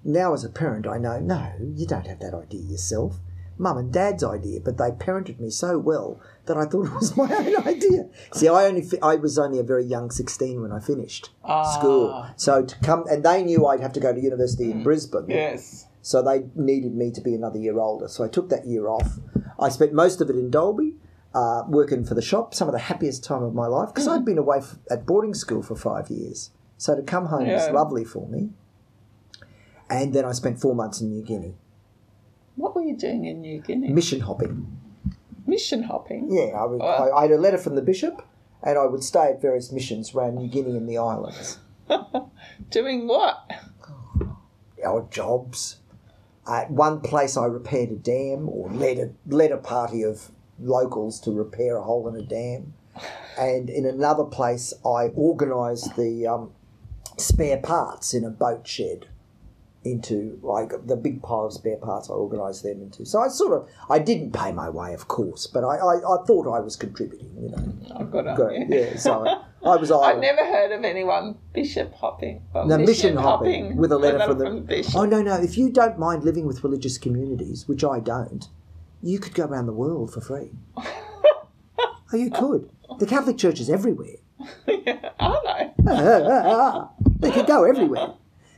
Speaker 3: Now, as a parent, I know no, you don't have that idea yourself. Mum and Dad's idea, but they parented me so well that I thought it was my own [LAUGHS] idea. See, I only fi- I was only a very young sixteen when I finished school,
Speaker 2: Ah.
Speaker 3: so to come and they knew I'd have to go to university in Brisbane.
Speaker 2: Yes.
Speaker 3: So they needed me to be another year older. So I took that year off. I spent most of it in Dalby, uh, working for the shop. Some of the happiest time of my life because I'd been away f- at boarding school for five years. So to come home was lovely for me. And then I spent four months in New Guinea,
Speaker 2: What were you doing in New Guinea?
Speaker 3: mission hopping.
Speaker 2: Mission hopping.
Speaker 3: Yeah, I, would,
Speaker 2: Wow.
Speaker 3: I, I had a letter from the bishop, and I would stay at various missions around New Guinea and the islands. [LAUGHS]
Speaker 2: Doing what?
Speaker 3: Our jobs. At one place, I repaired a dam, or led a led a party of locals to repair a hole in a dam, and in another place, I organised the um, spare parts in a boat shed into like the big pile of spare parts. I organised them into. So I sort of I didn't pay my way, of course, but I I, I thought I was contributing. You know,
Speaker 2: I've got on
Speaker 3: yeah. So I was. [LAUGHS] I,
Speaker 2: I've never heard of anyone bishop hopping. Well,
Speaker 3: No, mission hopping with a letter from the.
Speaker 2: the bishop.
Speaker 3: Oh no, no! If you don't mind living with religious communities, which I don't, you could go around the world for free. [LAUGHS] oh, you could. The Catholic Church is everywhere. [LAUGHS]
Speaker 2: yeah, are they?
Speaker 3: they could go everywhere.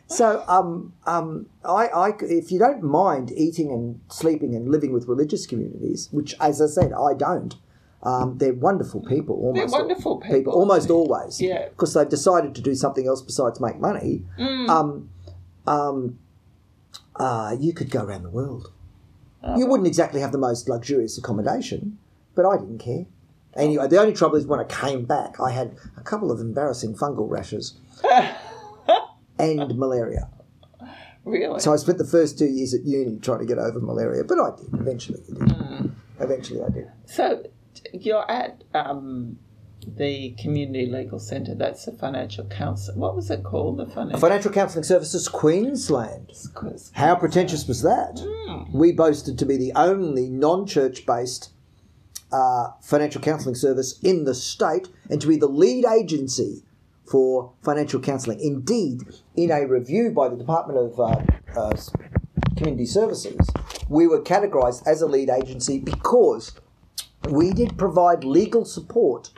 Speaker 3: So, um, um, I, I, if you don't mind eating and sleeping and living with religious communities, which, as I said, I don't, um, they're wonderful people. Almost
Speaker 2: They're wonderful
Speaker 3: people,
Speaker 2: people.
Speaker 3: almost always.
Speaker 2: Yeah.
Speaker 3: because they've decided to do something else besides make money.
Speaker 2: Mm.
Speaker 3: Um, um, uh, you could go around the world.
Speaker 2: Oh.
Speaker 3: You wouldn't exactly have the most luxurious accommodation, but I didn't care. Anyway, the only trouble is when I came back, I had a couple of embarrassing fungal rashes [LAUGHS] and malaria.
Speaker 2: Really?
Speaker 3: So I spent the first two years at uni trying to get over malaria, but I did. Eventually, I did. Eventually, I did.
Speaker 2: So you're at um, the community legal centre. That's the financial council. What was it called? The financial.
Speaker 3: Financial Counselling Services Queensland.
Speaker 2: Council.
Speaker 3: How pretentious was that? We boasted to be the only non church based uh, financial counselling service in the state and to be the lead agency for financial counselling. Indeed, in a review by the Department of uh, uh, Community Services, we were categorised as a lead agency because we did provide legal support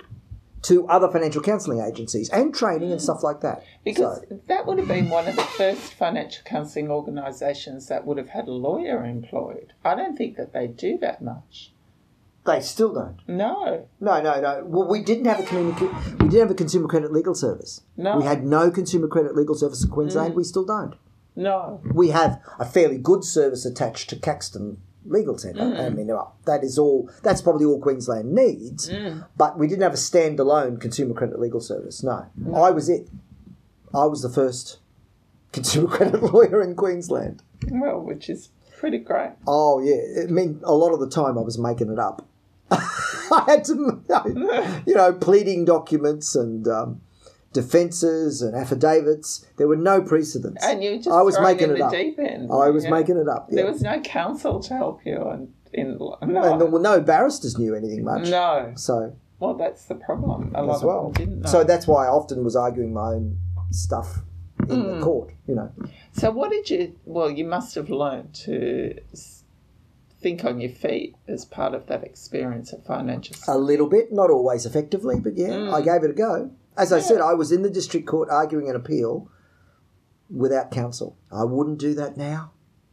Speaker 3: to other financial counselling agencies and training and stuff like that.
Speaker 2: Because
Speaker 3: So-
Speaker 2: that would have been one of the first financial counselling organisations that would have had a lawyer employed. I don't think that they do that much.
Speaker 3: They still don't.
Speaker 2: No,
Speaker 3: No, no, no. Well, we didn't have a communica- We didn't have a consumer credit legal service.
Speaker 2: No.
Speaker 3: We had no consumer credit legal service in Queensland. We still don't.
Speaker 2: no.
Speaker 3: We have a fairly good service attached to Caxton Legal Centre. I mean, uh, that is all. That's probably all Queensland needs. But we didn't have a standalone consumer credit legal service. No, I was it. I was the first consumer [LAUGHS] credit lawyer in Queensland.
Speaker 2: Well, which is pretty great.
Speaker 3: Oh yeah, it mean a lot of the time I was making it up. [LAUGHS] I had to, you know, pleading documents and um, defences and affidavits. There were no precedents.
Speaker 2: And you just
Speaker 3: I was making
Speaker 2: in
Speaker 3: it
Speaker 2: the
Speaker 3: up.
Speaker 2: deep end.
Speaker 3: I was making it up. Yeah.
Speaker 2: There was no counsel to help you in, in no.
Speaker 3: and there were no barristers knew anything much.
Speaker 2: no.
Speaker 3: So
Speaker 2: Well, that's the problem. A lot
Speaker 3: as
Speaker 2: of
Speaker 3: well.
Speaker 2: them didn't know.
Speaker 3: So that's why I often was arguing my own stuff in
Speaker 2: Mm.
Speaker 3: the court. You know,
Speaker 2: So what did you? Well, you must have learned to think on your feet as part of that experience of financial.
Speaker 3: a little bit, not always effectively, but yeah,
Speaker 2: Mm.
Speaker 3: I gave it a go. As I said, I was in the district court arguing an appeal without counsel. I wouldn't do that now.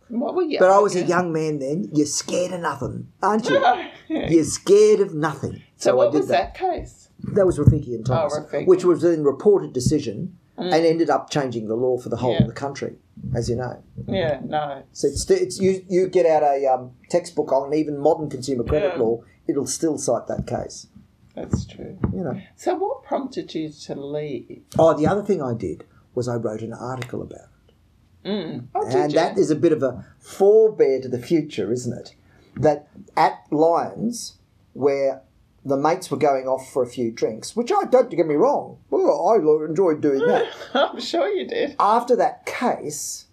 Speaker 2: What were you?
Speaker 3: But I was a young man then. You're scared of nothing, aren't you? [LAUGHS] You're scared of nothing.
Speaker 2: So,
Speaker 3: I
Speaker 2: what was that, case?
Speaker 3: That was Rafiki and Thomas,
Speaker 2: Oh, Rafiki.
Speaker 3: which was then reported decision and ended up changing the law for the whole
Speaker 2: Yeah.
Speaker 3: of the country, as you know.
Speaker 2: Yeah, no.
Speaker 3: So it's, it's you you get out a um, textbook on even modern consumer credit
Speaker 2: Yeah.
Speaker 3: law, it'll still cite that case.
Speaker 2: That's true.
Speaker 3: You know.
Speaker 2: So, what prompted you to leave?
Speaker 3: Oh, the other thing I did was I wrote an article about it.
Speaker 2: Mm. Oh,
Speaker 3: and that is a bit of a forebear to the future, isn't it? That at Lions, where the mates were going off for a few drinks, which I don't get me wrong, well, I enjoyed doing that. [LAUGHS]
Speaker 2: I'm sure you did.
Speaker 3: After that case,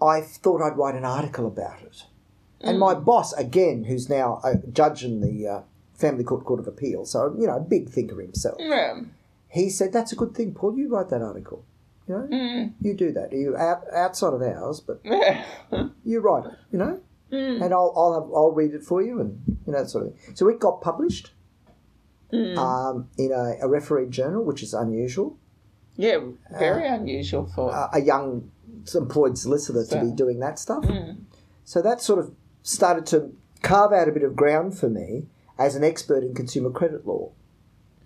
Speaker 3: I thought I'd write an article about it. And my boss, again, who's now a judge in the uh, Family Court Court of Appeal, so, you know, a big thinker himself,
Speaker 2: Yeah.
Speaker 3: he said, That's a good thing, Paul, you write that article. You know,
Speaker 2: Mm.
Speaker 3: you do that. You out, outside of ours, but [LAUGHS]
Speaker 2: Yeah.
Speaker 3: you write it, you know,
Speaker 2: Mm.
Speaker 3: and I'll I'll have, I'll read it for you, and you know that sort of thing. So it got published
Speaker 2: Mm.
Speaker 3: um, in a, a referee journal, which is unusual.
Speaker 2: yeah, very unusual for.
Speaker 3: Uh, a young employed solicitor to be doing that stuff.
Speaker 2: Mm.
Speaker 3: So that sort of started to carve out a bit of ground for me as an expert in consumer credit law.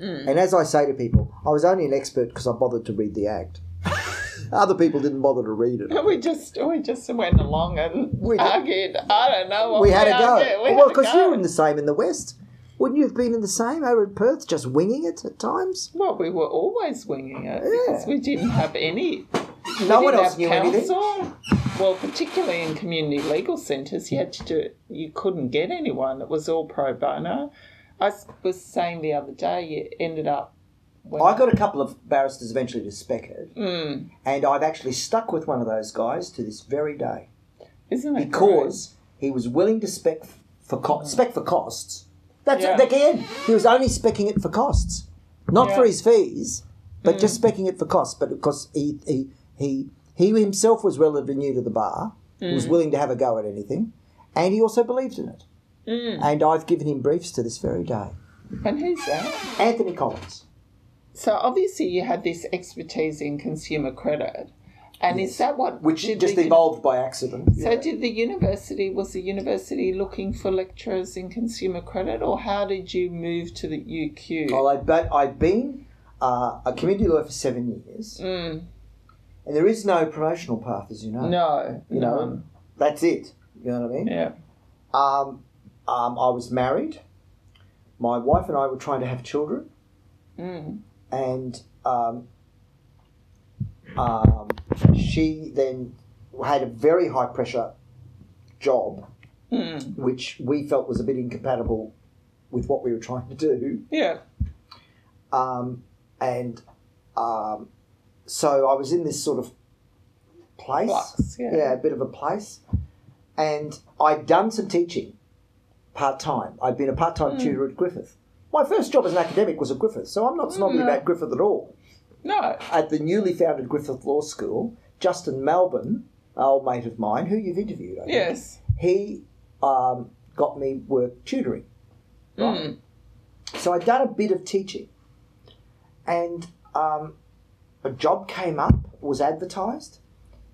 Speaker 2: Mm.
Speaker 3: And as I say to people, I was only an expert because I bothered to read the Act. [LAUGHS] Other people didn't bother to read it.
Speaker 2: we just we just went along and
Speaker 3: We did.
Speaker 2: argued. I don't know.
Speaker 3: We had to go.
Speaker 2: argued. We
Speaker 3: well, because you were in the same in the West. Wouldn't you have been in the same over in Perth, just winging it at times?
Speaker 2: Well, we were always winging it because we didn't have any.
Speaker 3: No one else knew anything.
Speaker 2: counsel. Well, particularly in community legal centres, you had to do it. You couldn't get anyone. It was all pro bono. I was saying the other day, you ended up. When,
Speaker 3: I got a couple of barristers eventually to spec it,
Speaker 2: Mm,
Speaker 3: and I've actually stuck with one of those guys to this very day
Speaker 2: isn't it?
Speaker 3: because he was willing to spec for co- spec for costs. That's
Speaker 2: Yeah.
Speaker 3: it again. He was only specking it for costs, not for his fees, but just specking it for costs. But because he he he he himself was relatively new to the bar, he was willing to have a go at anything, and he also believed in it.
Speaker 2: Mm.
Speaker 3: And I've given him briefs to this very day.
Speaker 2: And who's that?
Speaker 3: Anthony Collins.
Speaker 2: So obviously you had this expertise in consumer credit, and is that what
Speaker 3: which just
Speaker 2: the
Speaker 3: evolved by accident.
Speaker 2: So
Speaker 3: Yeah.
Speaker 2: did the university was the university looking for lecturers in consumer credit, or how did you move to the UQ?
Speaker 3: Well, I, but I've been uh, a community lawyer for seven years,
Speaker 2: Mm,
Speaker 3: and there is no promotional path, as you know.
Speaker 2: no,
Speaker 3: you
Speaker 2: no.
Speaker 3: know, that's it. You know what I mean?
Speaker 2: Yeah.
Speaker 3: Um, um, I was married. My wife and I were trying to have children,
Speaker 2: Mm,
Speaker 3: and um, um, she then had a very high pressure job,
Speaker 2: mm,
Speaker 3: which we felt was a bit incompatible with what we were trying to do.
Speaker 2: yeah.
Speaker 3: um, and um, so I was in this sort of place,
Speaker 2: Flux, yeah.
Speaker 3: a bit of a place, and I'd done some teaching part time. I'd been a part time
Speaker 2: Mm.
Speaker 3: tutor at Griffith. My first job as an academic was at Griffith, so I'm not snobby
Speaker 2: no.
Speaker 3: about Griffith at all.
Speaker 2: No.
Speaker 3: At the newly founded Griffith Law School, Justin Malbon, an old mate of mine, who you've interviewed, I think,
Speaker 2: Yes.
Speaker 3: he um, got me work tutoring. Right.
Speaker 2: Mm,
Speaker 3: So I'd done a bit of teaching, and um, a job came up, was advertised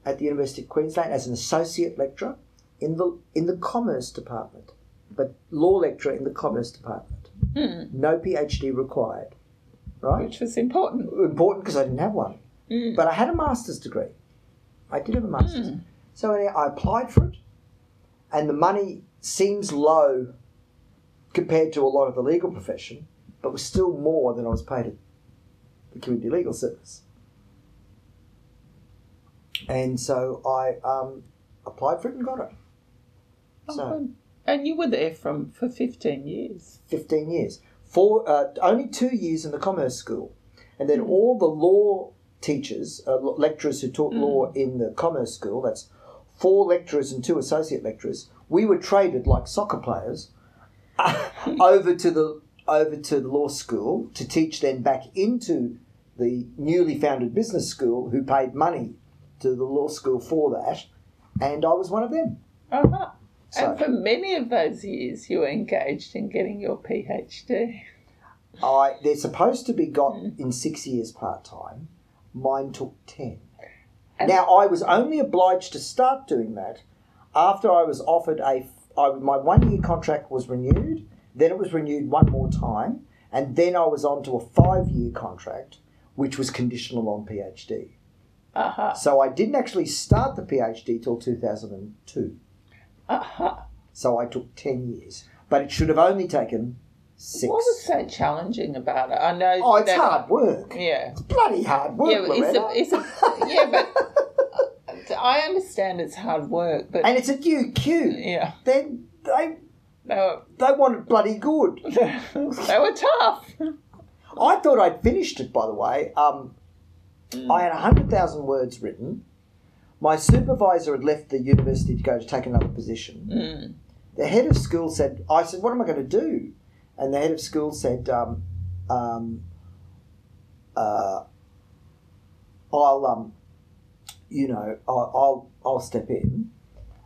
Speaker 3: at the University of Queensland as an associate lecturer in the in the commerce department, but law lecturer in the commerce department.
Speaker 2: mm,
Speaker 3: No PhD required, right?
Speaker 2: which was important.
Speaker 3: Important because I didn't have one,
Speaker 2: Mm,
Speaker 3: but I had a master's degree. I did have a master's,
Speaker 2: Mm.
Speaker 3: so I applied for it, and the money seems low compared to a lot of the legal profession, but was still more than I was paid at the community legal service. And so I um, applied for it and got it.
Speaker 2: oh,
Speaker 3: So
Speaker 2: good. and you were there from for fifteen years.
Speaker 3: 15 years. Four, uh, only two years in the commerce school. And then all the law teachers, uh, lecturers who taught law in the commerce school, that's four lecturers and two associate lecturers, we were traded like soccer players [LAUGHS] over to the over to the law school to teach then back into the newly founded business school who paid money to the law school for that and I was one of them.
Speaker 2: Uh-huh. And for many of those years, you were engaged in getting your PhD.
Speaker 3: I they're supposed to be got in six years part time. Mine took ten.
Speaker 2: And-
Speaker 3: now I was only obliged to start doing that after I was offered a, I, my one year contract was renewed, then it was renewed one more time, and then I was on to a five year contract, which was conditional on PhD.
Speaker 2: Uh-huh.
Speaker 3: So I didn't actually start the PhD till 2002.
Speaker 2: Uh-huh.
Speaker 3: So I took 10 years. But it should have only taken six.
Speaker 2: What was so challenging about it? I know.
Speaker 3: Oh, it's hard work.
Speaker 2: Yeah.
Speaker 3: It's bloody hard work,
Speaker 2: Yeah, but it's a, it's a, yeah, but [LAUGHS] I understand it's hard work, but
Speaker 3: and it's at UQ.
Speaker 2: yeah,
Speaker 3: Then they
Speaker 2: they were,
Speaker 3: they wanted bloody good. [LAUGHS]
Speaker 2: they were tough.
Speaker 3: I thought I'd finished it, by the way. Um, I had 100,000 words written. My supervisor had left the university to go to take another position.
Speaker 2: Mm.
Speaker 3: The head of school said, I said, what am I going to do? And the head of school said, um, um, uh, I'll, um, you know, I'll, I'll, I'll step in.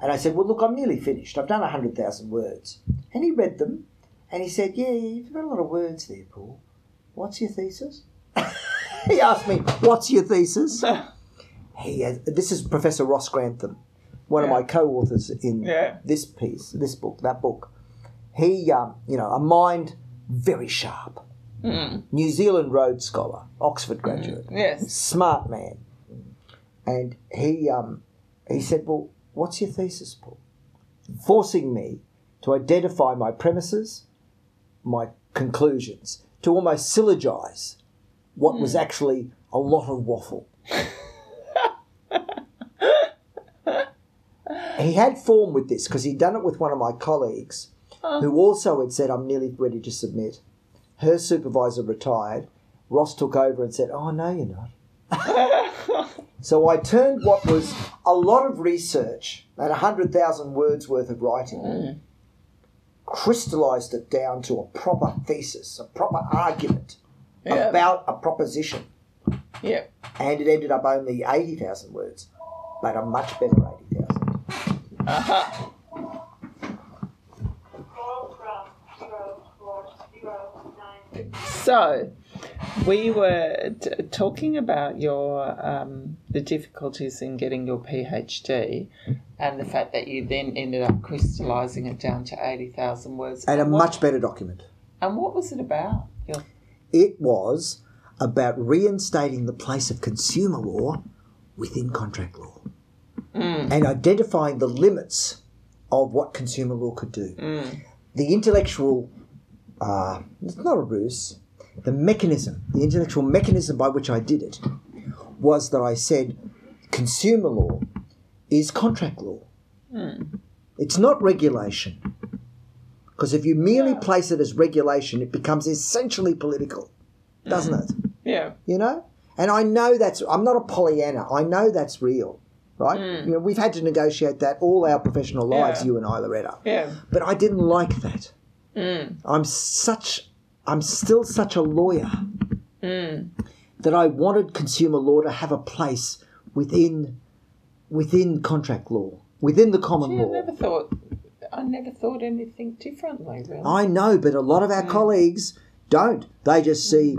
Speaker 3: And I said, well, look, I'm nearly finished. I've done 100,000 words. And he read them and he said, yeah, you've got a lot of words there, Paul. What's your thesis? [LAUGHS] he asked me, what's your thesis? [LAUGHS] He has, this is Professor Ross Grantham, one of my co-authors in
Speaker 2: Yeah.
Speaker 3: this piece, this book, that book. He, um, you know, a mind very sharp,
Speaker 2: Mm.
Speaker 3: New Zealand Rhodes Scholar, Oxford graduate,
Speaker 2: Yes.
Speaker 3: smart man, and he, um, he said, "Well, what's your thesis, Paul?" Forcing me to identify my premises, my conclusions, to almost syllogize what was actually a lot of waffle. [LAUGHS] he had form with this because he'd done it with one of my colleagues oh. who also had said, I'm nearly ready to submit. Her supervisor retired. Ross took over and said, Oh, no, you're not. [LAUGHS] so I turned what was a lot of research and 100,000 words worth of writing, mm. crystallized it down to a proper thesis, a proper argument
Speaker 2: Yeah.
Speaker 3: about a proposition.
Speaker 2: Yeah.
Speaker 3: And it ended up only 80,000 words, but a much better 80,000.
Speaker 4: Call from zero four zero nine
Speaker 2: So, we were t- talking about your um, the difficulties in getting your PhD, and the fact that you then ended up crystallising it down to eighty thousand words.
Speaker 3: And a
Speaker 2: what,
Speaker 3: much better document.
Speaker 2: And what was it about? Your,
Speaker 3: It was about reinstating the place of consumer law within contract law Mm. and identifying the limits of what consumer law could do. Mm. The intellectual, uh, it's not a ruse, the mechanism, the intellectual mechanism by which I did it was that I said consumer law is contract law. Mm. It's not regulation. Because if you merely place it as regulation, it becomes essentially political, doesn't mm-hmm. it?
Speaker 2: yeah.
Speaker 3: You know? And I know that's, I'm not a Pollyanna. I know that's real, right? Mm. You know, we've had to negotiate that all our professional lives,
Speaker 2: Yeah.
Speaker 3: you and I, Loretta.
Speaker 2: Yeah.
Speaker 3: But I didn't like that. Mm. I'm such, I'm still such a lawyer mm. that I wanted consumer law to have a place within, within contract law, within the common
Speaker 2: I
Speaker 3: law.
Speaker 2: never thought. I never thought anything differently. Really.
Speaker 3: I know, but a lot of our colleagues don't. They just see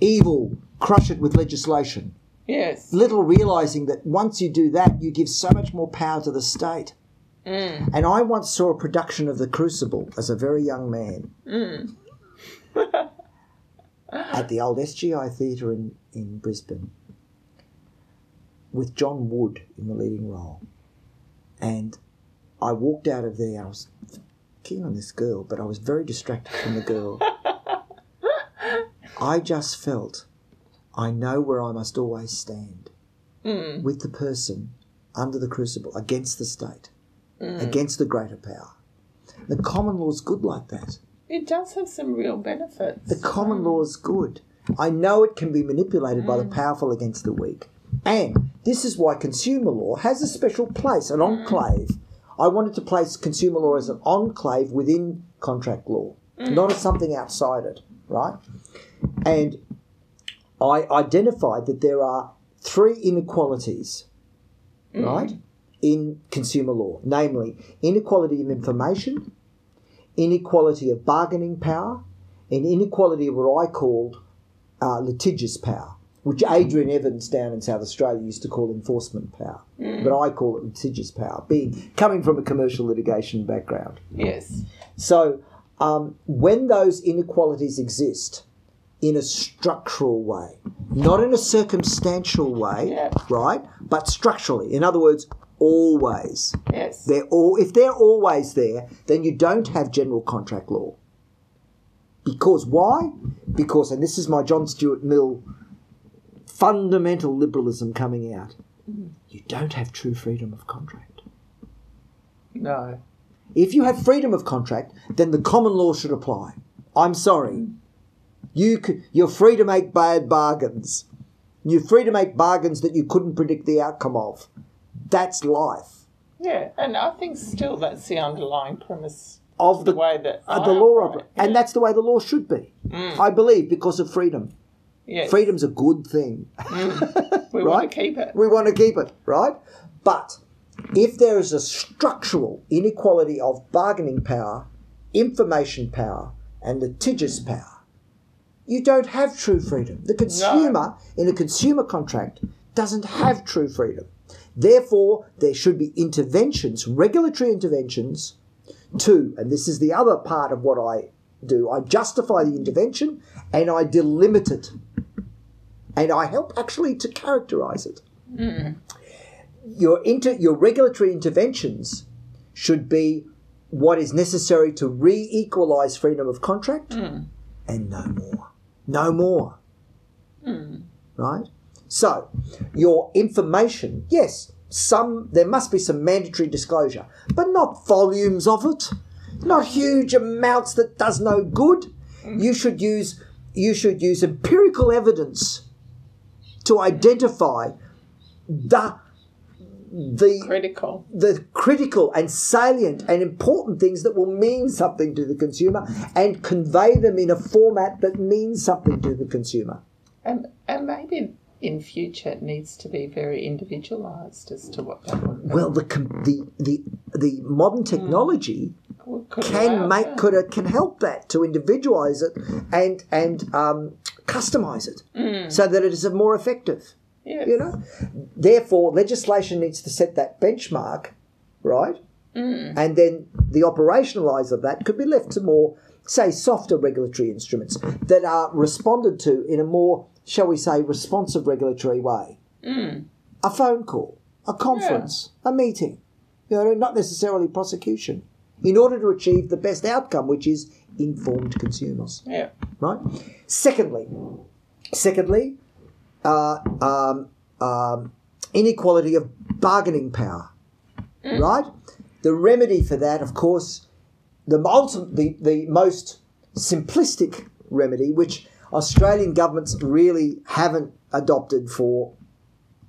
Speaker 3: evil, crush it with legislation.
Speaker 2: Yes.
Speaker 3: Little realizing that once you do that, you give so much more power to the state. Mm. And I once saw a production of The Crucible as a very young man mm. [LAUGHS] at the old SGI Theatre in, in Brisbane with John Wood in the leading role. And I walked out of there, I was keen on this girl, but I was very distracted from the girl. [LAUGHS] I just felt I know where I must always stand hmm. with the person under the crucible against the state, hmm. against the greater power. The common law is good like that.
Speaker 2: It does have some real benefits.
Speaker 3: The common hmm. law is good. I know it can be manipulated by the powerful against the weak. And this is why consumer law has a special place, an enclave. I wanted to place consumer law as an enclave within contract law, not as something outside it, right? And I identified that there are three inequalities, right, in consumer law namely, inequality of information, inequality of bargaining power, and inequality of what I called uh, litigious power. which Adrian Evans down in South Australia used to call enforcement power, but I call it litigious power, being coming from a commercial litigation background.
Speaker 2: Yes.
Speaker 3: So um, when those inequalities exist in a structural way, not in a circumstantial way, right, but structurally, in other words, always.
Speaker 2: Yes.
Speaker 3: They're all if they're always there, then you don't have general contract law. Because why? Because and this is my John Stuart Mill fundamental liberalism coming out. You don't have true freedom of contract.
Speaker 2: No.
Speaker 3: If you have freedom of contract, then the common law should apply. I'm sorry. You you're free to make bad bargains. You're free to make bargains that you couldn't predict the outcome of. That's life.
Speaker 2: Yeah, and I think still that's the underlying premise
Speaker 3: Of
Speaker 2: the
Speaker 3: the,
Speaker 2: way that
Speaker 3: uh, the law of
Speaker 2: operate.
Speaker 3: it. And that's the way the law should be. I believe because of freedom.
Speaker 2: Yes.
Speaker 3: Freedom's a good thing. [LAUGHS]
Speaker 2: We
Speaker 3: right?
Speaker 2: want to keep it.
Speaker 3: We want to keep it, right? But if there is a structural inequality of bargaining power, information power, and litigious power, you don't have true freedom. The consumer in a consumer contract doesn't have true freedom. Therefore, there should be interventions, regulatory interventions, to, and this is the other part of what I do I justify the intervention and I delimit it. And I help actually to characterize it hmm. your inter, your regulatory interventions should be what is necessary to re-equalize freedom of contract hmm. and no more no more. Hmm. Right? So your information yes some there must be some mandatory disclosure but not volumes of it. Not huge amounts that does no good. Mm. You should use you should use empirical evidence to identify the the
Speaker 2: Critical.
Speaker 3: the critical and salient and important things that will mean something to the consumer and convey them in a format that means something to the consumer.
Speaker 2: And and maybe in future it needs to be very individualised as to what that would
Speaker 3: Well, the the the the modern technology
Speaker 2: could, could
Speaker 3: can make
Speaker 2: that.
Speaker 3: could uh, can help that to individualize it and and um, customize it so that it is more effective.
Speaker 2: Yes.
Speaker 3: You know, therefore, legislation needs to set that benchmark, right? Mm. And then the operationalise of that could be left to more, say, softer regulatory instruments that are responded to in a more, shall we say, responsive regulatory way. Mm. A phone call, a conference, a meeting, you know, not necessarily prosecution, in order to achieve the best outcome, which is informed consumers
Speaker 2: Yeah.
Speaker 3: right? Secondly, secondly, uh, um, um, inequality of bargaining power, right? The remedy for that, of course, the, the the most simplistic remedy, which Australian governments really haven't adopted for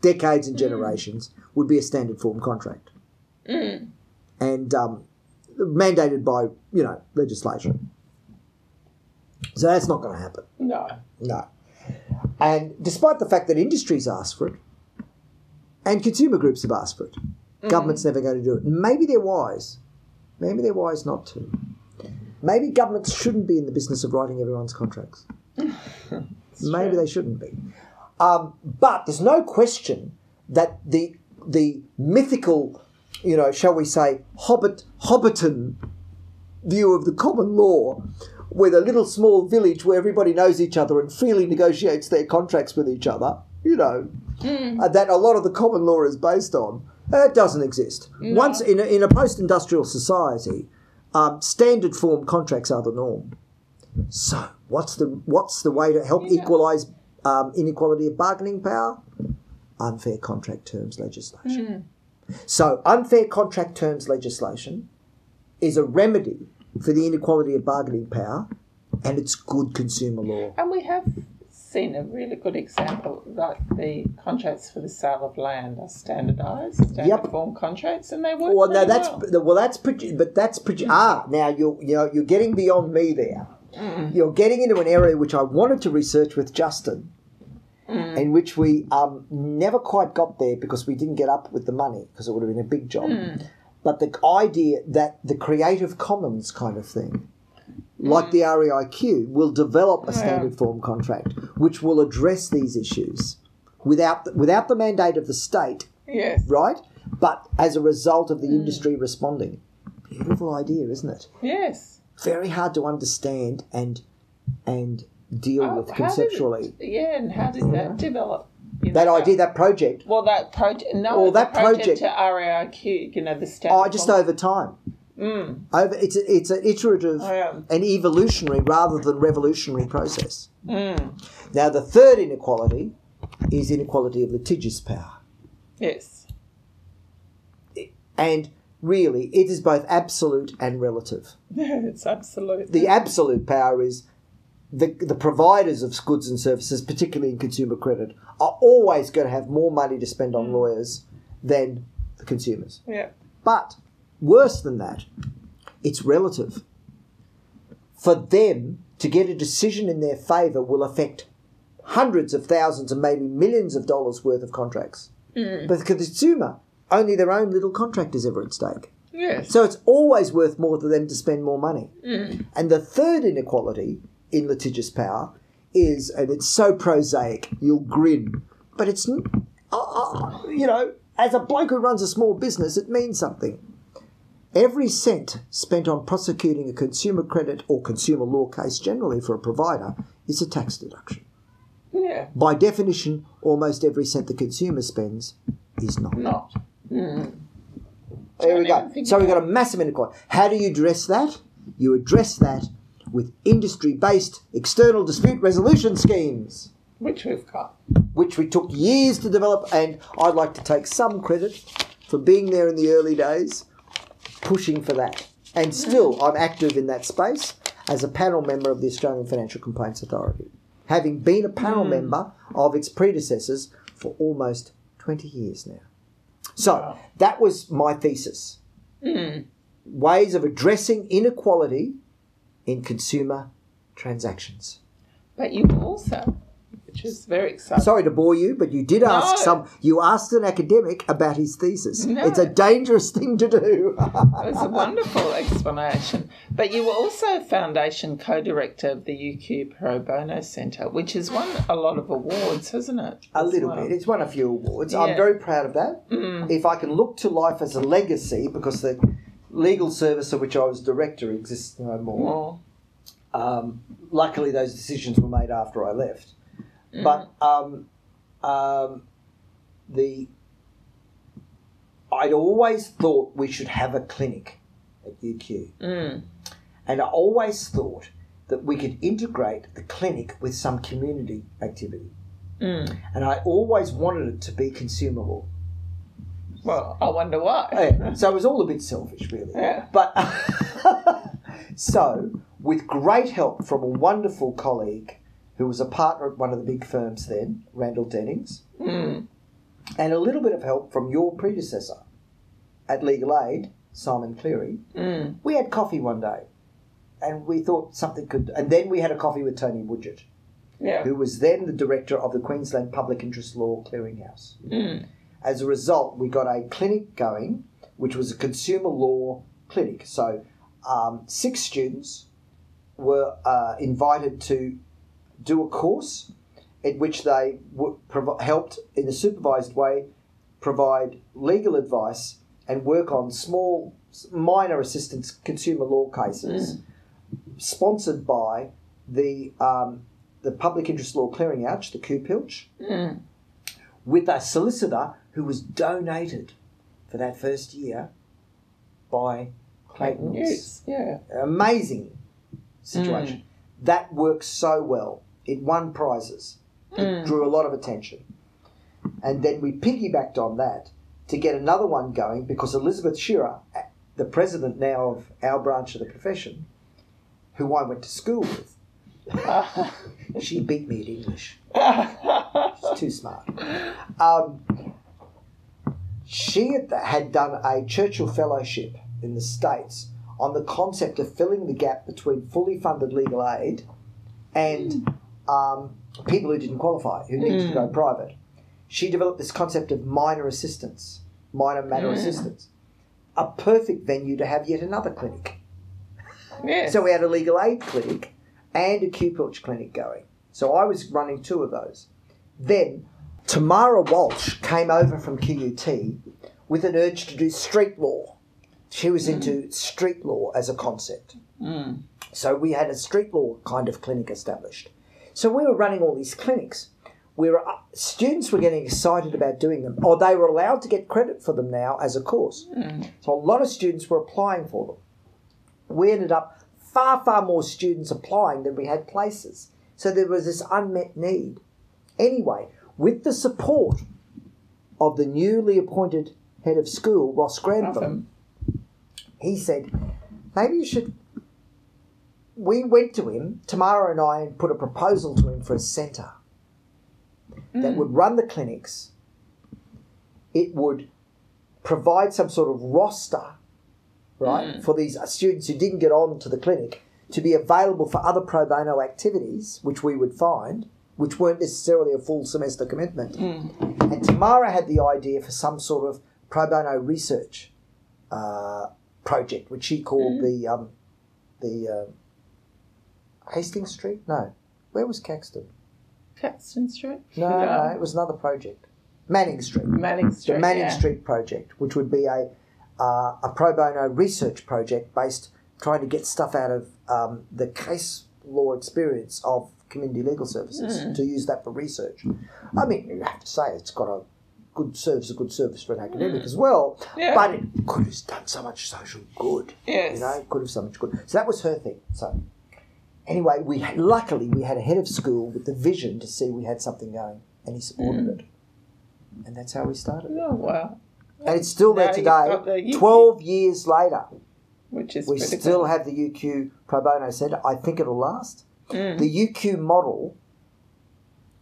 Speaker 3: decades and generations, would be a standard form contract, and um, mandated by you know legislation. So that's not going to happen.
Speaker 2: No.
Speaker 3: No. And despite the fact that industries asked for it, and consumer groups have asked for it, government's never going to do it. Maybe they're wise. Maybe they're wise not to. Maybe governments shouldn't be in the business of writing everyone's contracts. [LAUGHS] Maybe they shouldn't be. Um, but there's no question that the the mythical, you know, shall we say, Hobbit Hobbiton view of the common law, with a little small village where everybody knows each other and freely negotiates their contracts with each other, you know, uh, that a lot of the common law is based on, uh, it doesn't exist. Once in a, in a post-industrial society, um, standard form contracts are the norm. So, what's the what's the way to help equalise um, inequality of bargaining power? Unfair contract terms legislation. So, unfair contract terms legislation is a remedy for the inequality of bargaining power, and it's good consumer law.
Speaker 2: And we have seen a really good example that the contracts for the sale of land are standardised, standard
Speaker 3: Yep.
Speaker 2: form contracts, and they work
Speaker 3: Well, no,
Speaker 2: pretty
Speaker 3: that's
Speaker 2: well.
Speaker 3: well, that's pretty, but that's pretty. Ah, now you're you know you're getting beyond me there. You're getting into an area which I wanted to research with Justin, in which we um, never quite got there because we didn't get up with the money because it would have been a big job. But the idea that the Creative Commons kind of thing, like the REIQ, will develop a standard form contract which will address these issues without the, without the mandate of the state,
Speaker 2: Yes.
Speaker 3: right? But as a result of the
Speaker 2: Hmm.
Speaker 3: industry responding. Beautiful idea, isn't it?
Speaker 2: Yes.
Speaker 3: Very hard to understand and and deal
Speaker 2: Oh,
Speaker 3: with
Speaker 2: how did it-
Speaker 3: conceptually.
Speaker 2: yeah, and how did that develop?
Speaker 3: That idea, that project,
Speaker 2: Well, that project. No,
Speaker 3: Well, that project-
Speaker 2: to RAIQ. You know the standard.
Speaker 3: oh, just over time.
Speaker 2: Mm.
Speaker 3: Over, it's a, it's an iterative
Speaker 2: Oh, yeah.
Speaker 3: and evolutionary rather than revolutionary process.
Speaker 2: Mm.
Speaker 3: Now, the third inequality is inequality of litigious power.
Speaker 2: Yes.
Speaker 3: And really, it is both absolute and relative. [LAUGHS]
Speaker 2: it's absolute.
Speaker 3: The absolute power is the, the providers of goods and services, particularly in consumer credit, are always going to have more money to spend on mm. lawyers than the consumers.
Speaker 2: yeah.
Speaker 3: But worse than that, it's relative. For them to get a decision in their favour will affect hundreds of thousands and maybe millions of dollars worth of contracts. Mm. But the consumer, only their own little contract is ever at stake.
Speaker 2: Yes.
Speaker 3: So it's always worth more to them to spend more money. Mm. And the third inequality in litigious power is, and it's so prosaic, you'll grin, but it's, uh, uh, you know, as a bloke who runs a small business, it means something. Every cent spent on prosecuting a consumer credit or consumer law case generally for a provider is a tax deduction.
Speaker 2: yeah.
Speaker 3: By definition, almost every cent the consumer spends is not.
Speaker 2: Not.
Speaker 3: There we go. So we've got a massive inequality. How do you address that? You address that with industry based external dispute resolution schemes,
Speaker 2: Which we've got.
Speaker 3: which we took years to develop. And I'd like to take some credit for being there in the early days, pushing for that. And still, I'm active in that space as a panel member of the Australian Financial Complaints Authority, having been a panel hmm. member of its predecessors for almost 20 years now. So that was my thesis. Hmm. Ways of addressing inequality in consumer transactions.
Speaker 2: But you also, which is very exciting.
Speaker 3: Sorry to bore you, but you did ask
Speaker 2: No.
Speaker 3: some. You asked an academic about his thesis.
Speaker 2: No.
Speaker 3: It's a dangerous thing to do.
Speaker 2: It was a wonderful explanation. But you were also foundation co-director of the UQ Pro Bono Centre, which has won a lot of awards, hasn't it?
Speaker 3: a little
Speaker 2: well?
Speaker 3: bit. It's won a few awards.
Speaker 2: Yeah. Mm.
Speaker 3: I'm very proud of that. If I can look to life as a legacy, because the legal service of which I was director exists no more.
Speaker 2: Well,
Speaker 3: Um, luckily, those decisions were made after I left. But um, um, the I'd always thought we should have a clinic at UQ,
Speaker 2: mm,
Speaker 3: and I always thought that we could integrate the clinic with some community activity.
Speaker 2: mm.
Speaker 3: And I always wanted it to be consumer law.
Speaker 2: Well, I wonder why.
Speaker 3: Yeah, so it was all a bit selfish, really.
Speaker 2: Yeah.
Speaker 3: But [LAUGHS] so, with great help from a wonderful colleague who was a partner at one of the big firms then, Randall Dennings,
Speaker 2: Mm.
Speaker 3: and a little bit of help from your predecessor at Legal Aid, Simon Cleary,
Speaker 2: Mm.
Speaker 3: we had coffee one day. And we thought something could. And then we had a coffee with Tony Woodyatt,
Speaker 2: Yeah.
Speaker 3: who was then the director of the Queensland Public Interest Law Clearinghouse.
Speaker 2: Mm.
Speaker 3: As a result, we got a clinic going, which was a consumer law clinic. So, um, six students were uh, invited to do a course in which they w- provi- helped, in a supervised way, provide legal advice and work on small, minor assistance consumer law cases, sponsored by the um, the Public Interest Law Clearinghouse, the QPILCH,
Speaker 2: Mm.
Speaker 3: with a solicitor who was donated for that first year by Clayton
Speaker 2: Yes. Yeah.
Speaker 3: Amazing situation. That worked so well. It won prizes. It drew a lot of attention. And then we piggybacked on that to get another one going because Elizabeth Shearer, the president now of our branch of the profession, who I went to school with, [LAUGHS] she beat me at English. [LAUGHS] She's too smart. Um, she had- done a Churchill Fellowship in the States on the concept of filling the gap between fully funded legal aid and hmm. um, people who didn't qualify, who needed to hmm. go private. She developed this concept of minor assistance, minor matter hmm. assistance. A perfect venue to have yet another clinic.
Speaker 2: Yes.
Speaker 3: So we had a legal aid clinic and a QPilch clinic going. So I was running two of those. Then Tamara Walsh came over from QUT with an urge to do street law. She was hmm. into street law as a concept. Hmm. So we had a street law kind of clinic established. So we were running all these clinics. We were uh, students were getting excited about doing them, or they were allowed to get credit for them now as a course. Hmm. So a lot of students were applying for them. We ended up far far more students applying than we had places. So there was this unmet need. Anyway, with the support of the newly appointed head of school, Ross Grantham, he said, maybe you should. We went to him, Tamara and I, and put a proposal to him for a centre that mm. would run the clinics. It would provide some sort of roster, right, mm. for these students who didn't get on to the clinic to be available for other pro bono activities, which we would find, which weren't necessarily a full semester commitment. And Tamara had the idea for some sort of pro bono research uh, project, which she called the um, the uh, Hastings Street. No, where was Caxton?
Speaker 2: Caxton Street?
Speaker 3: No, no, it was another project. Manning Street.
Speaker 2: Manning Street.
Speaker 3: the Manning
Speaker 2: yeah.
Speaker 3: Street project, which would be a uh, a pro bono research project based trying to get stuff out of um, the case law experience of community legal services
Speaker 2: Hmm.
Speaker 3: to use that for research. I mean, you have to say it's got a good service, a good service for an academic as well,
Speaker 2: Hmm. Yeah.
Speaker 3: but it could have done so much social good.
Speaker 2: Yes.
Speaker 3: You know, it could have so much good. So that was her thing. So anyway, we had, luckily we had a head of school with the vision to see we had something going, and he supported it, and that's how we started.
Speaker 2: Oh, wow.
Speaker 3: And it's still there
Speaker 2: Now you've
Speaker 3: today.
Speaker 2: the
Speaker 3: Twelve years later,
Speaker 2: Which is
Speaker 3: we
Speaker 2: pretty
Speaker 3: still have the UQ Pro Bono Centre. I think it'll last.
Speaker 2: Mm.
Speaker 3: The UQ model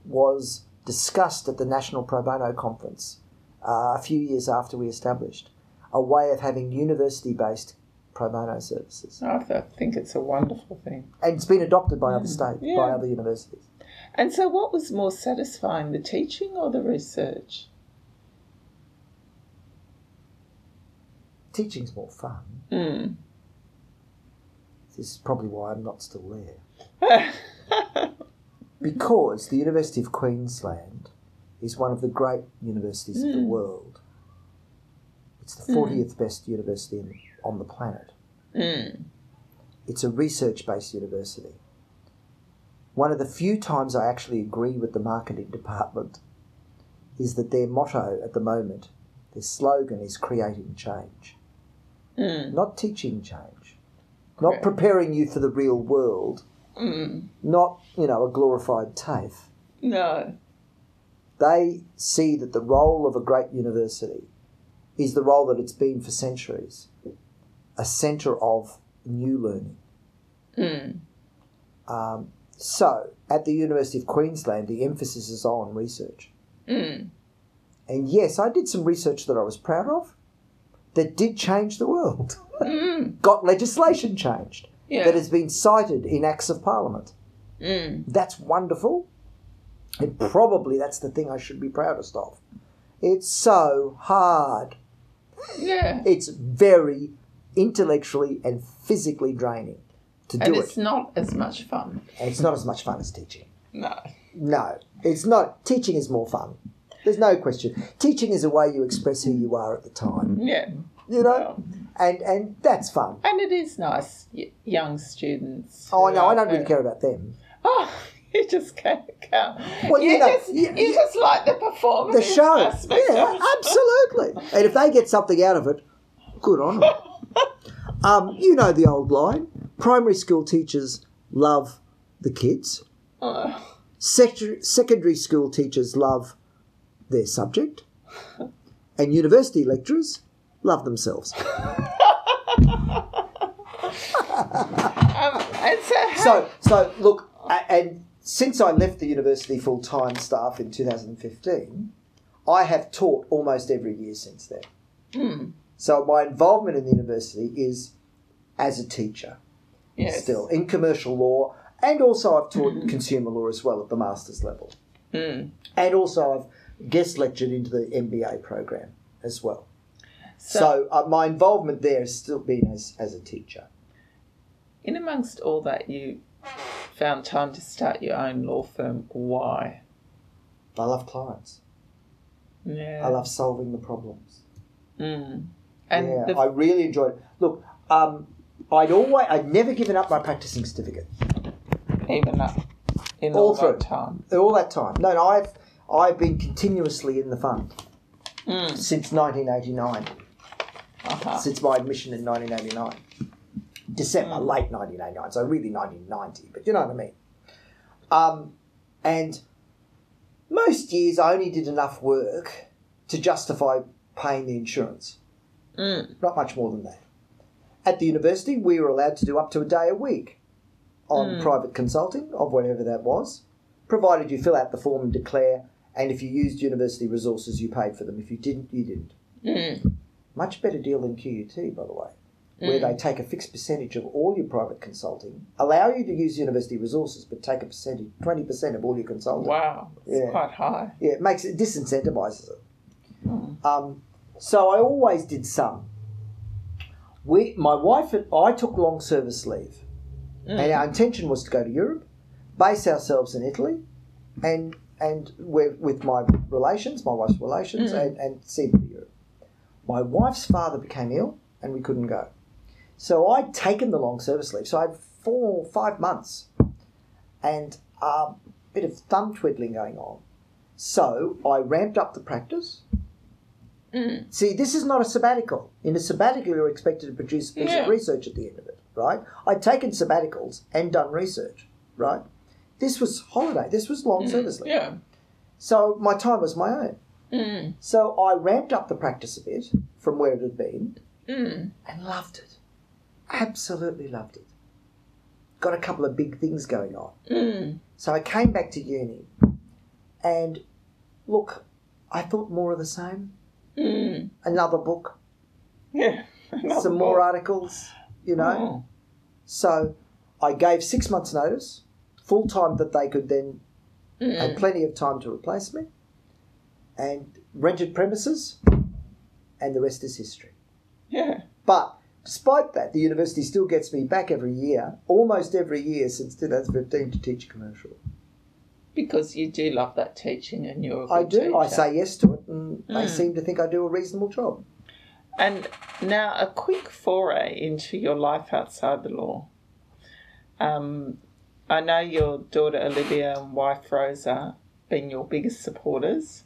Speaker 3: was discussed at the National Pro Bono Conference uh, a few years after we established a way of having university-based pro bono services,
Speaker 2: I think it's a wonderful thing.
Speaker 3: and it's been adopted by other states, by
Speaker 2: Mm.
Speaker 3: Other universities.
Speaker 2: And so, what was more satisfying, the teaching or the research?
Speaker 3: Teaching's more fun.
Speaker 2: Mm.
Speaker 3: This is probably why I'm not still there. [LAUGHS] Because the University of Queensland is one of the great universities of the world. It's the 40th best university in, on the planet.
Speaker 2: Mm.
Speaker 3: It's a research based university. One of the few times I actually agree with the marketing [LAUGHS] department is that their motto at the moment, their slogan is creating change,
Speaker 2: Mm.
Speaker 3: not teaching change, not preparing you for the real world,
Speaker 2: Mm.
Speaker 3: not, you know, a glorified TAFE.
Speaker 2: No.
Speaker 3: They see that the role of a great university is the role that it's been for centuries a centre of new learning.
Speaker 2: Mm.
Speaker 3: Um, so, at the University of Queensland, the emphasis is on research.
Speaker 2: Mm.
Speaker 3: And yes, I did some research that I was proud of that did change the world.
Speaker 2: Mm. [LAUGHS]
Speaker 3: Got legislation changed
Speaker 2: Yeah.
Speaker 3: that has been cited in Acts of Parliament.
Speaker 2: Mm.
Speaker 3: That's wonderful. And probably that's the thing I should be proudest of. It's so hard.
Speaker 2: Yeah.
Speaker 3: It's very intellectually and physically draining to
Speaker 2: And
Speaker 3: do
Speaker 2: it's
Speaker 3: it.
Speaker 2: It's not as much fun.
Speaker 3: And it's not as much fun as teaching.
Speaker 2: No.
Speaker 3: No, it's not. Teaching is more fun. There's no question. Teaching is a way you express who you are at the time,
Speaker 2: Yeah.
Speaker 3: You know,
Speaker 2: Well,
Speaker 3: and and that's fun.
Speaker 2: and it is nice, y- young students.
Speaker 3: Oh no, I don't really care about them.
Speaker 2: Oh, [LAUGHS] you just can't count.
Speaker 3: Well,
Speaker 2: you,
Speaker 3: you know,
Speaker 2: just,
Speaker 3: you-
Speaker 2: you, just like the performance.
Speaker 3: The show, [LAUGHS] yeah, absolutely. And if they get something out of it, good on them. [LAUGHS] um, you know the old line: primary school teachers love the kids.
Speaker 2: Oh,
Speaker 3: Sec- secondary school teachers love their subject, and university lecturers love themselves. [LAUGHS]
Speaker 2: um, so,
Speaker 3: So, so look, and since I left the university full time staff in 2015, I have taught almost every year since then.
Speaker 2: Hmm.
Speaker 3: So my involvement in the university is as a teacher
Speaker 2: yes.
Speaker 3: still in commercial law, and also I've taught consumer law as well at the master's level,
Speaker 2: Mm.
Speaker 3: and also I've guest lectured into the MBA program as well.
Speaker 2: So,
Speaker 3: So, uh, my involvement there has still been as, as a teacher.
Speaker 2: in amongst all that, you found time to start your own law firm. Why?
Speaker 3: I love clients.
Speaker 2: Yeah.
Speaker 3: I love solving the problems.
Speaker 2: Mm. And
Speaker 3: yeah,
Speaker 2: the,
Speaker 3: I really enjoyed it. Look, um, I'd always, I'd never given up my practicing certificate
Speaker 2: even up in
Speaker 3: All
Speaker 2: all,
Speaker 3: through.
Speaker 2: that time.
Speaker 3: all that time. No, no, I've, I've been continuously in the fund
Speaker 2: Mm.
Speaker 3: since 1989,
Speaker 2: Uh-huh.
Speaker 3: since my admission in 1989. December, late 1989, so really 1990, but you know what I mean. Um, and most years I only did enough work to justify paying the insurance.
Speaker 2: Mm.
Speaker 3: not much more than that. At the university, we were allowed to do up to a day a week on private consulting of whatever that was, provided you fill out the form and declare. And if you used university resources, you paid for them. If you didn't, you didn't.
Speaker 2: Mm.
Speaker 3: Much better deal than QUT, by the way, where they mm. take a fixed percentage of all your private consulting, allow you to use university resources, but take a percentage, twenty percent of all your consulting.
Speaker 2: Wow. It's
Speaker 3: Yeah.
Speaker 2: quite high.
Speaker 3: Yeah, it makes it disincentivizes it. Hmm. Um, so I always did some. We, my wife and I took long service leave, and mm. our intention was to go to Europe, base ourselves in Italy, and and we're, with my relations, my wife's relations, mm. and, and see Europe. My wife's father became ill, and we couldn't go. So I'd taken the long service leave. So I had four, five months, and a bit of thumb twiddling going on. So I ramped up the practice. Mm. See, this is not a sabbatical. In a sabbatical, you're expected to produce a piece
Speaker 2: Yeah.
Speaker 3: of research at the end of it, right? I'd taken sabbaticals and done research, right? This was holiday. This was long mm. service leave.
Speaker 2: Yeah.
Speaker 3: So my time was my own.
Speaker 2: Mm.
Speaker 3: So I ramped up the practice a bit from where it had been
Speaker 2: Mm.
Speaker 3: and loved it. Absolutely loved it. Got a couple of big things going on.
Speaker 2: Mm.
Speaker 3: So I came back to uni and look, I thought more of the same.
Speaker 2: Mm.
Speaker 3: Another book, [LAUGHS]
Speaker 2: Yeah.
Speaker 3: some more articles, you know.
Speaker 2: Oh.
Speaker 3: So I gave six months' notice, full time that they could then had plenty of time to replace me, and rented premises, and the rest is history.
Speaker 2: Yeah.
Speaker 3: But despite that, the university still gets me back every year, almost every year since 2015, to teach commercial.
Speaker 2: Because you do love that teaching and you're a good
Speaker 3: I do. I say yes to it, and they
Speaker 2: Mm.
Speaker 3: seem to think I do a reasonable job.
Speaker 2: And now a quick foray into your life outside the law. Um, I know your daughter Olivia and wife Rosa been your biggest supporters.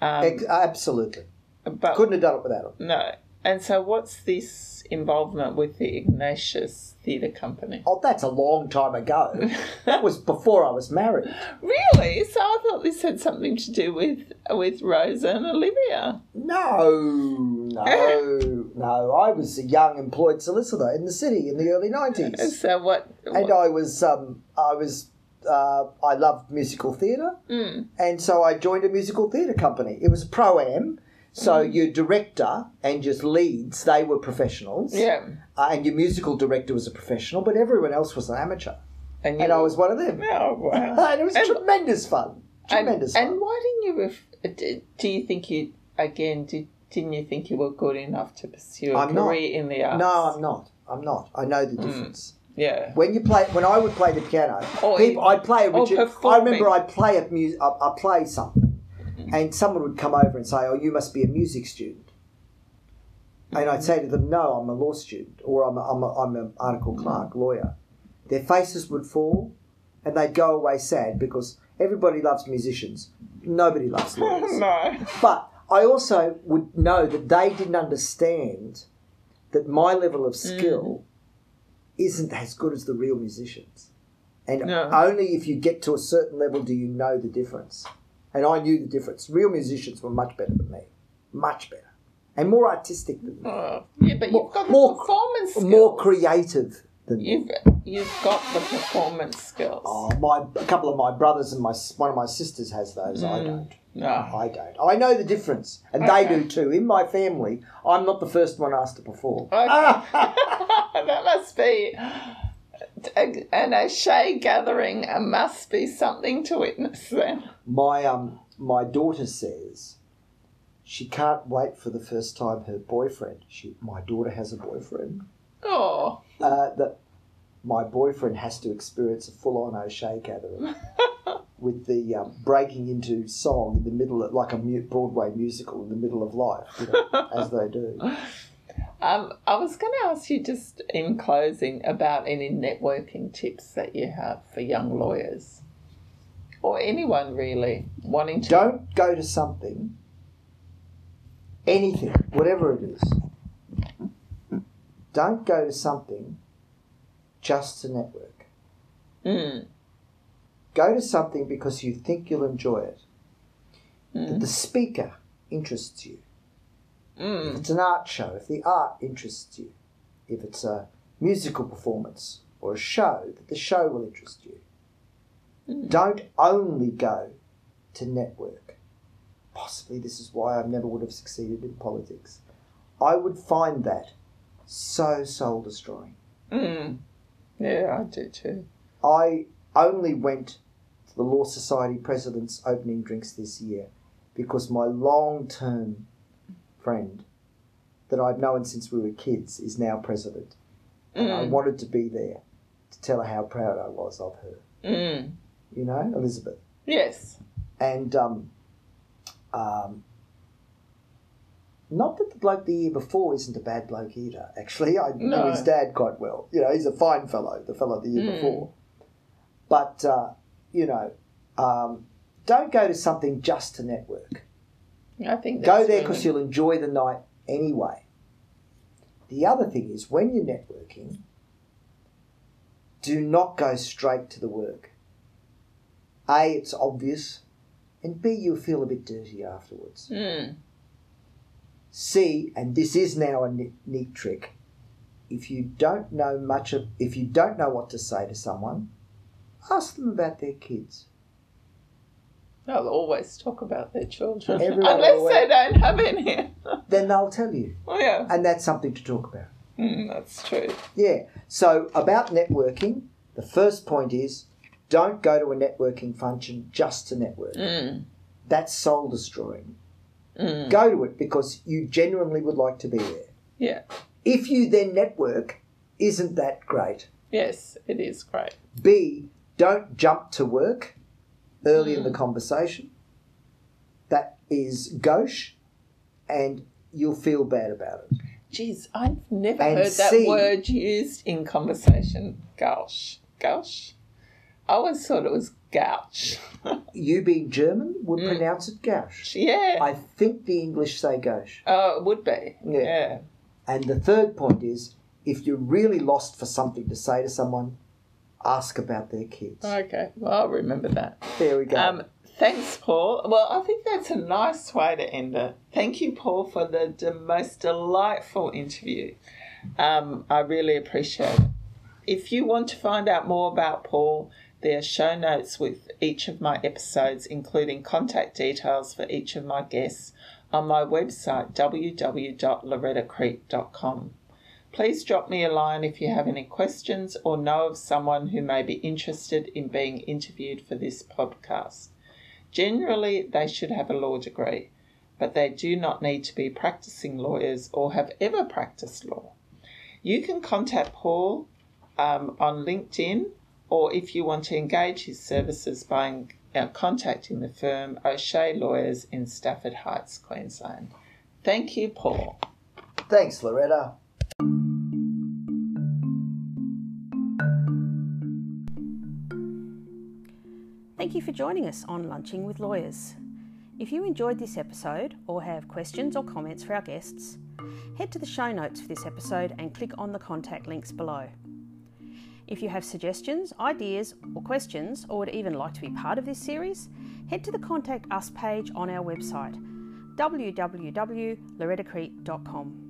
Speaker 2: Um,
Speaker 3: Ex- absolutely.
Speaker 2: but
Speaker 3: Couldn't have done it without them.
Speaker 2: no. And so, what's this involvement with the Ignatius Theatre Company?
Speaker 3: Oh, that's a long time ago. that was before I was married. [LAUGHS]
Speaker 2: Really? So I thought this had something to do with with Rosa and Olivia.
Speaker 3: No, no, [LAUGHS] no. I was a young employed solicitor in the city in the early nineties,
Speaker 2: So what?
Speaker 3: and I was, um, I was, uh, I loved musical theatre,
Speaker 2: Mm.
Speaker 3: and so I joined a musical theatre company. It was pro am, so your director and just leads they were professionals,
Speaker 2: yeah.
Speaker 3: uh, and your musical director was a professional, but everyone else was an amateur,
Speaker 2: And, you
Speaker 3: and I was one of them.
Speaker 2: Oh wow! [LAUGHS]
Speaker 3: and it was
Speaker 2: And-
Speaker 3: tremendous fun. Tremendous
Speaker 2: and
Speaker 3: fun.
Speaker 2: And why didn't you? Ref- do you think you again? Did, didn't you think you were good enough to pursue a
Speaker 3: I'm not.
Speaker 2: career in the arts?
Speaker 3: No, I'm not. I'm not. I know the difference.
Speaker 2: Yeah.
Speaker 3: When you play, when I would play the piano, oh,
Speaker 2: Or
Speaker 3: people, I'd play a
Speaker 2: or
Speaker 3: Richard. I remember I'd play a music, I play something, mm-hmm. and someone would come over and say, "Oh, you must be a music student," and I'd say to them, "No, I'm a law student, or I'm a, I'm a, I'm an article mm-hmm. clerk, lawyer." Their faces would fall, and they'd go away sad because everybody loves musicians, nobody loves [LAUGHS] lawyers.
Speaker 2: no.
Speaker 3: But I also would know that they didn't understand that my level of skill mm-hmm. Isn't as good as the real musicians. And
Speaker 2: No.
Speaker 3: only if you get to a certain level do you know the difference. And I knew the difference. Real musicians were much better than me. Much better. And more artistic than me.
Speaker 2: Oh, yeah, but
Speaker 3: More-
Speaker 2: you've got the
Speaker 3: more-
Speaker 2: performance skills.
Speaker 3: More creative than me.
Speaker 2: You've you've got the performance skills.
Speaker 3: Oh, my a couple of my brothers and my one of my sisters has those. I mm. don't.
Speaker 2: No.
Speaker 3: I don't. I know the difference, and they do too. In my family, I'm not the first one asked to perform. [LAUGHS] [LAUGHS]
Speaker 2: that must be an O'Shea gathering. It must be something to witness then.
Speaker 3: my um, my daughter says she can't wait for the first time her boyfriend. She, my daughter has a boyfriend.
Speaker 2: Oh,
Speaker 3: Uh, that my boyfriend has to experience a full-on O'Shea gathering [LAUGHS] with the um, breaking into song in the middle of like a Broadway musical in the middle of life, you know, as they do. [LAUGHS]
Speaker 2: Um, I was going to ask you just in closing about any networking tips that you have for young lawyers or anyone really wanting to.
Speaker 3: Don't go to something, anything, whatever it is. Don't go to something just to network.
Speaker 2: Mm,
Speaker 3: Go to something because you think you'll enjoy it. That
Speaker 2: mm,
Speaker 3: the speaker interests you. If
Speaker 2: mm,
Speaker 3: it's an art show, if the art interests you, if it's a musical performance or a show, that the show will interest you.
Speaker 2: Mm.
Speaker 3: Don't only go to network. Possibly this is why I never would have succeeded in politics. I would find that so soul destroying.
Speaker 2: mm. Yeah, I do too.
Speaker 3: I only went to the Law Society President's opening drinks this year because my long term friend that I've known since we were kids is now president. And I
Speaker 2: Mm,
Speaker 3: wanted to be there to tell her how proud I was of her.
Speaker 2: mm.
Speaker 3: You know, Elizabeth.
Speaker 2: Yes.
Speaker 3: And um, um, not that the bloke the year before isn't a bad bloke either. Actually, I know
Speaker 2: No.
Speaker 3: his dad quite well. You know, he's a fine fellow, the fellow the year
Speaker 2: Mm.
Speaker 3: before. But uh, you know, um, don't go to something just to network.
Speaker 2: I think
Speaker 3: Go there because you'll enjoy the night anyway. The other thing is when you're networking, do not go straight to the work. A, it's obvious, and B, you'll feel a bit dirty afterwards.
Speaker 2: Mm,
Speaker 3: C, and this is now a neat, neat trick. If you don't know much of, if you don't know what to say to someone, ask them about their kids.
Speaker 2: they'll always talk about their children.
Speaker 3: Everyone
Speaker 2: Unless
Speaker 3: always-
Speaker 2: they don't have any. [LAUGHS]
Speaker 3: Then they'll tell you,
Speaker 2: oh, yeah.
Speaker 3: and that's something to talk about.
Speaker 2: Mm, that's true.
Speaker 3: Yeah. So about networking, the first point is don't go to a networking function just to network.
Speaker 2: Mm,
Speaker 3: That's soul destroying.
Speaker 2: mm.
Speaker 3: Go to it because you genuinely would like to be there.
Speaker 2: Yeah.
Speaker 3: If you then network, isn't that great?
Speaker 2: Yes, it is great.
Speaker 3: B, don't jump to work early in the conversation. That is gauche and you'll feel bad about it.
Speaker 2: Geez, I've never
Speaker 3: And
Speaker 2: heard that word used in conversation. Gouch. Gouch? I always thought it was gouch. [LAUGHS]
Speaker 3: You being German would
Speaker 2: Mm.
Speaker 3: pronounce it gauche.
Speaker 2: yeah.
Speaker 3: I think the English say gauche.
Speaker 2: oh, it would be.
Speaker 3: Yeah.
Speaker 2: Yeah.
Speaker 3: And the third point is if you're really lost for something to say to someone, ask about their kids.
Speaker 2: Okay. Well, I'll remember that.
Speaker 3: There we go.
Speaker 2: Um, thanks, Paul. Well, I think that's a nice way to end it. Thank you, Paul, for the, the most delightful interview. Um, I really appreciate it. If you want to find out more about Paul, there are show notes with each of my episodes, including contact details for each of my guests, on my website www.lorettacreek.com. Please drop me a line if you have any questions or know of someone who may be interested in being interviewed for this podcast. Generally, they should have a law degree, but they do not need to be practicing lawyers or have ever practiced law. You can contact Paul um, on LinkedIn, or if you want to engage his services by uh, contacting the firm O'Shea Lawyers in Stafford Heights, Queensland. Thank you, Paul.
Speaker 3: Thanks, Loretta.
Speaker 1: Thank you for joining us on Lunching with Lawyers. If you enjoyed this episode or have questions or comments for our guests, head to the show notes for this episode and click on the contact links below. If you have suggestions, ideas, or questions, or would even like to be part of this series, head to the Contact Us page on our website www.lorettacreek.com.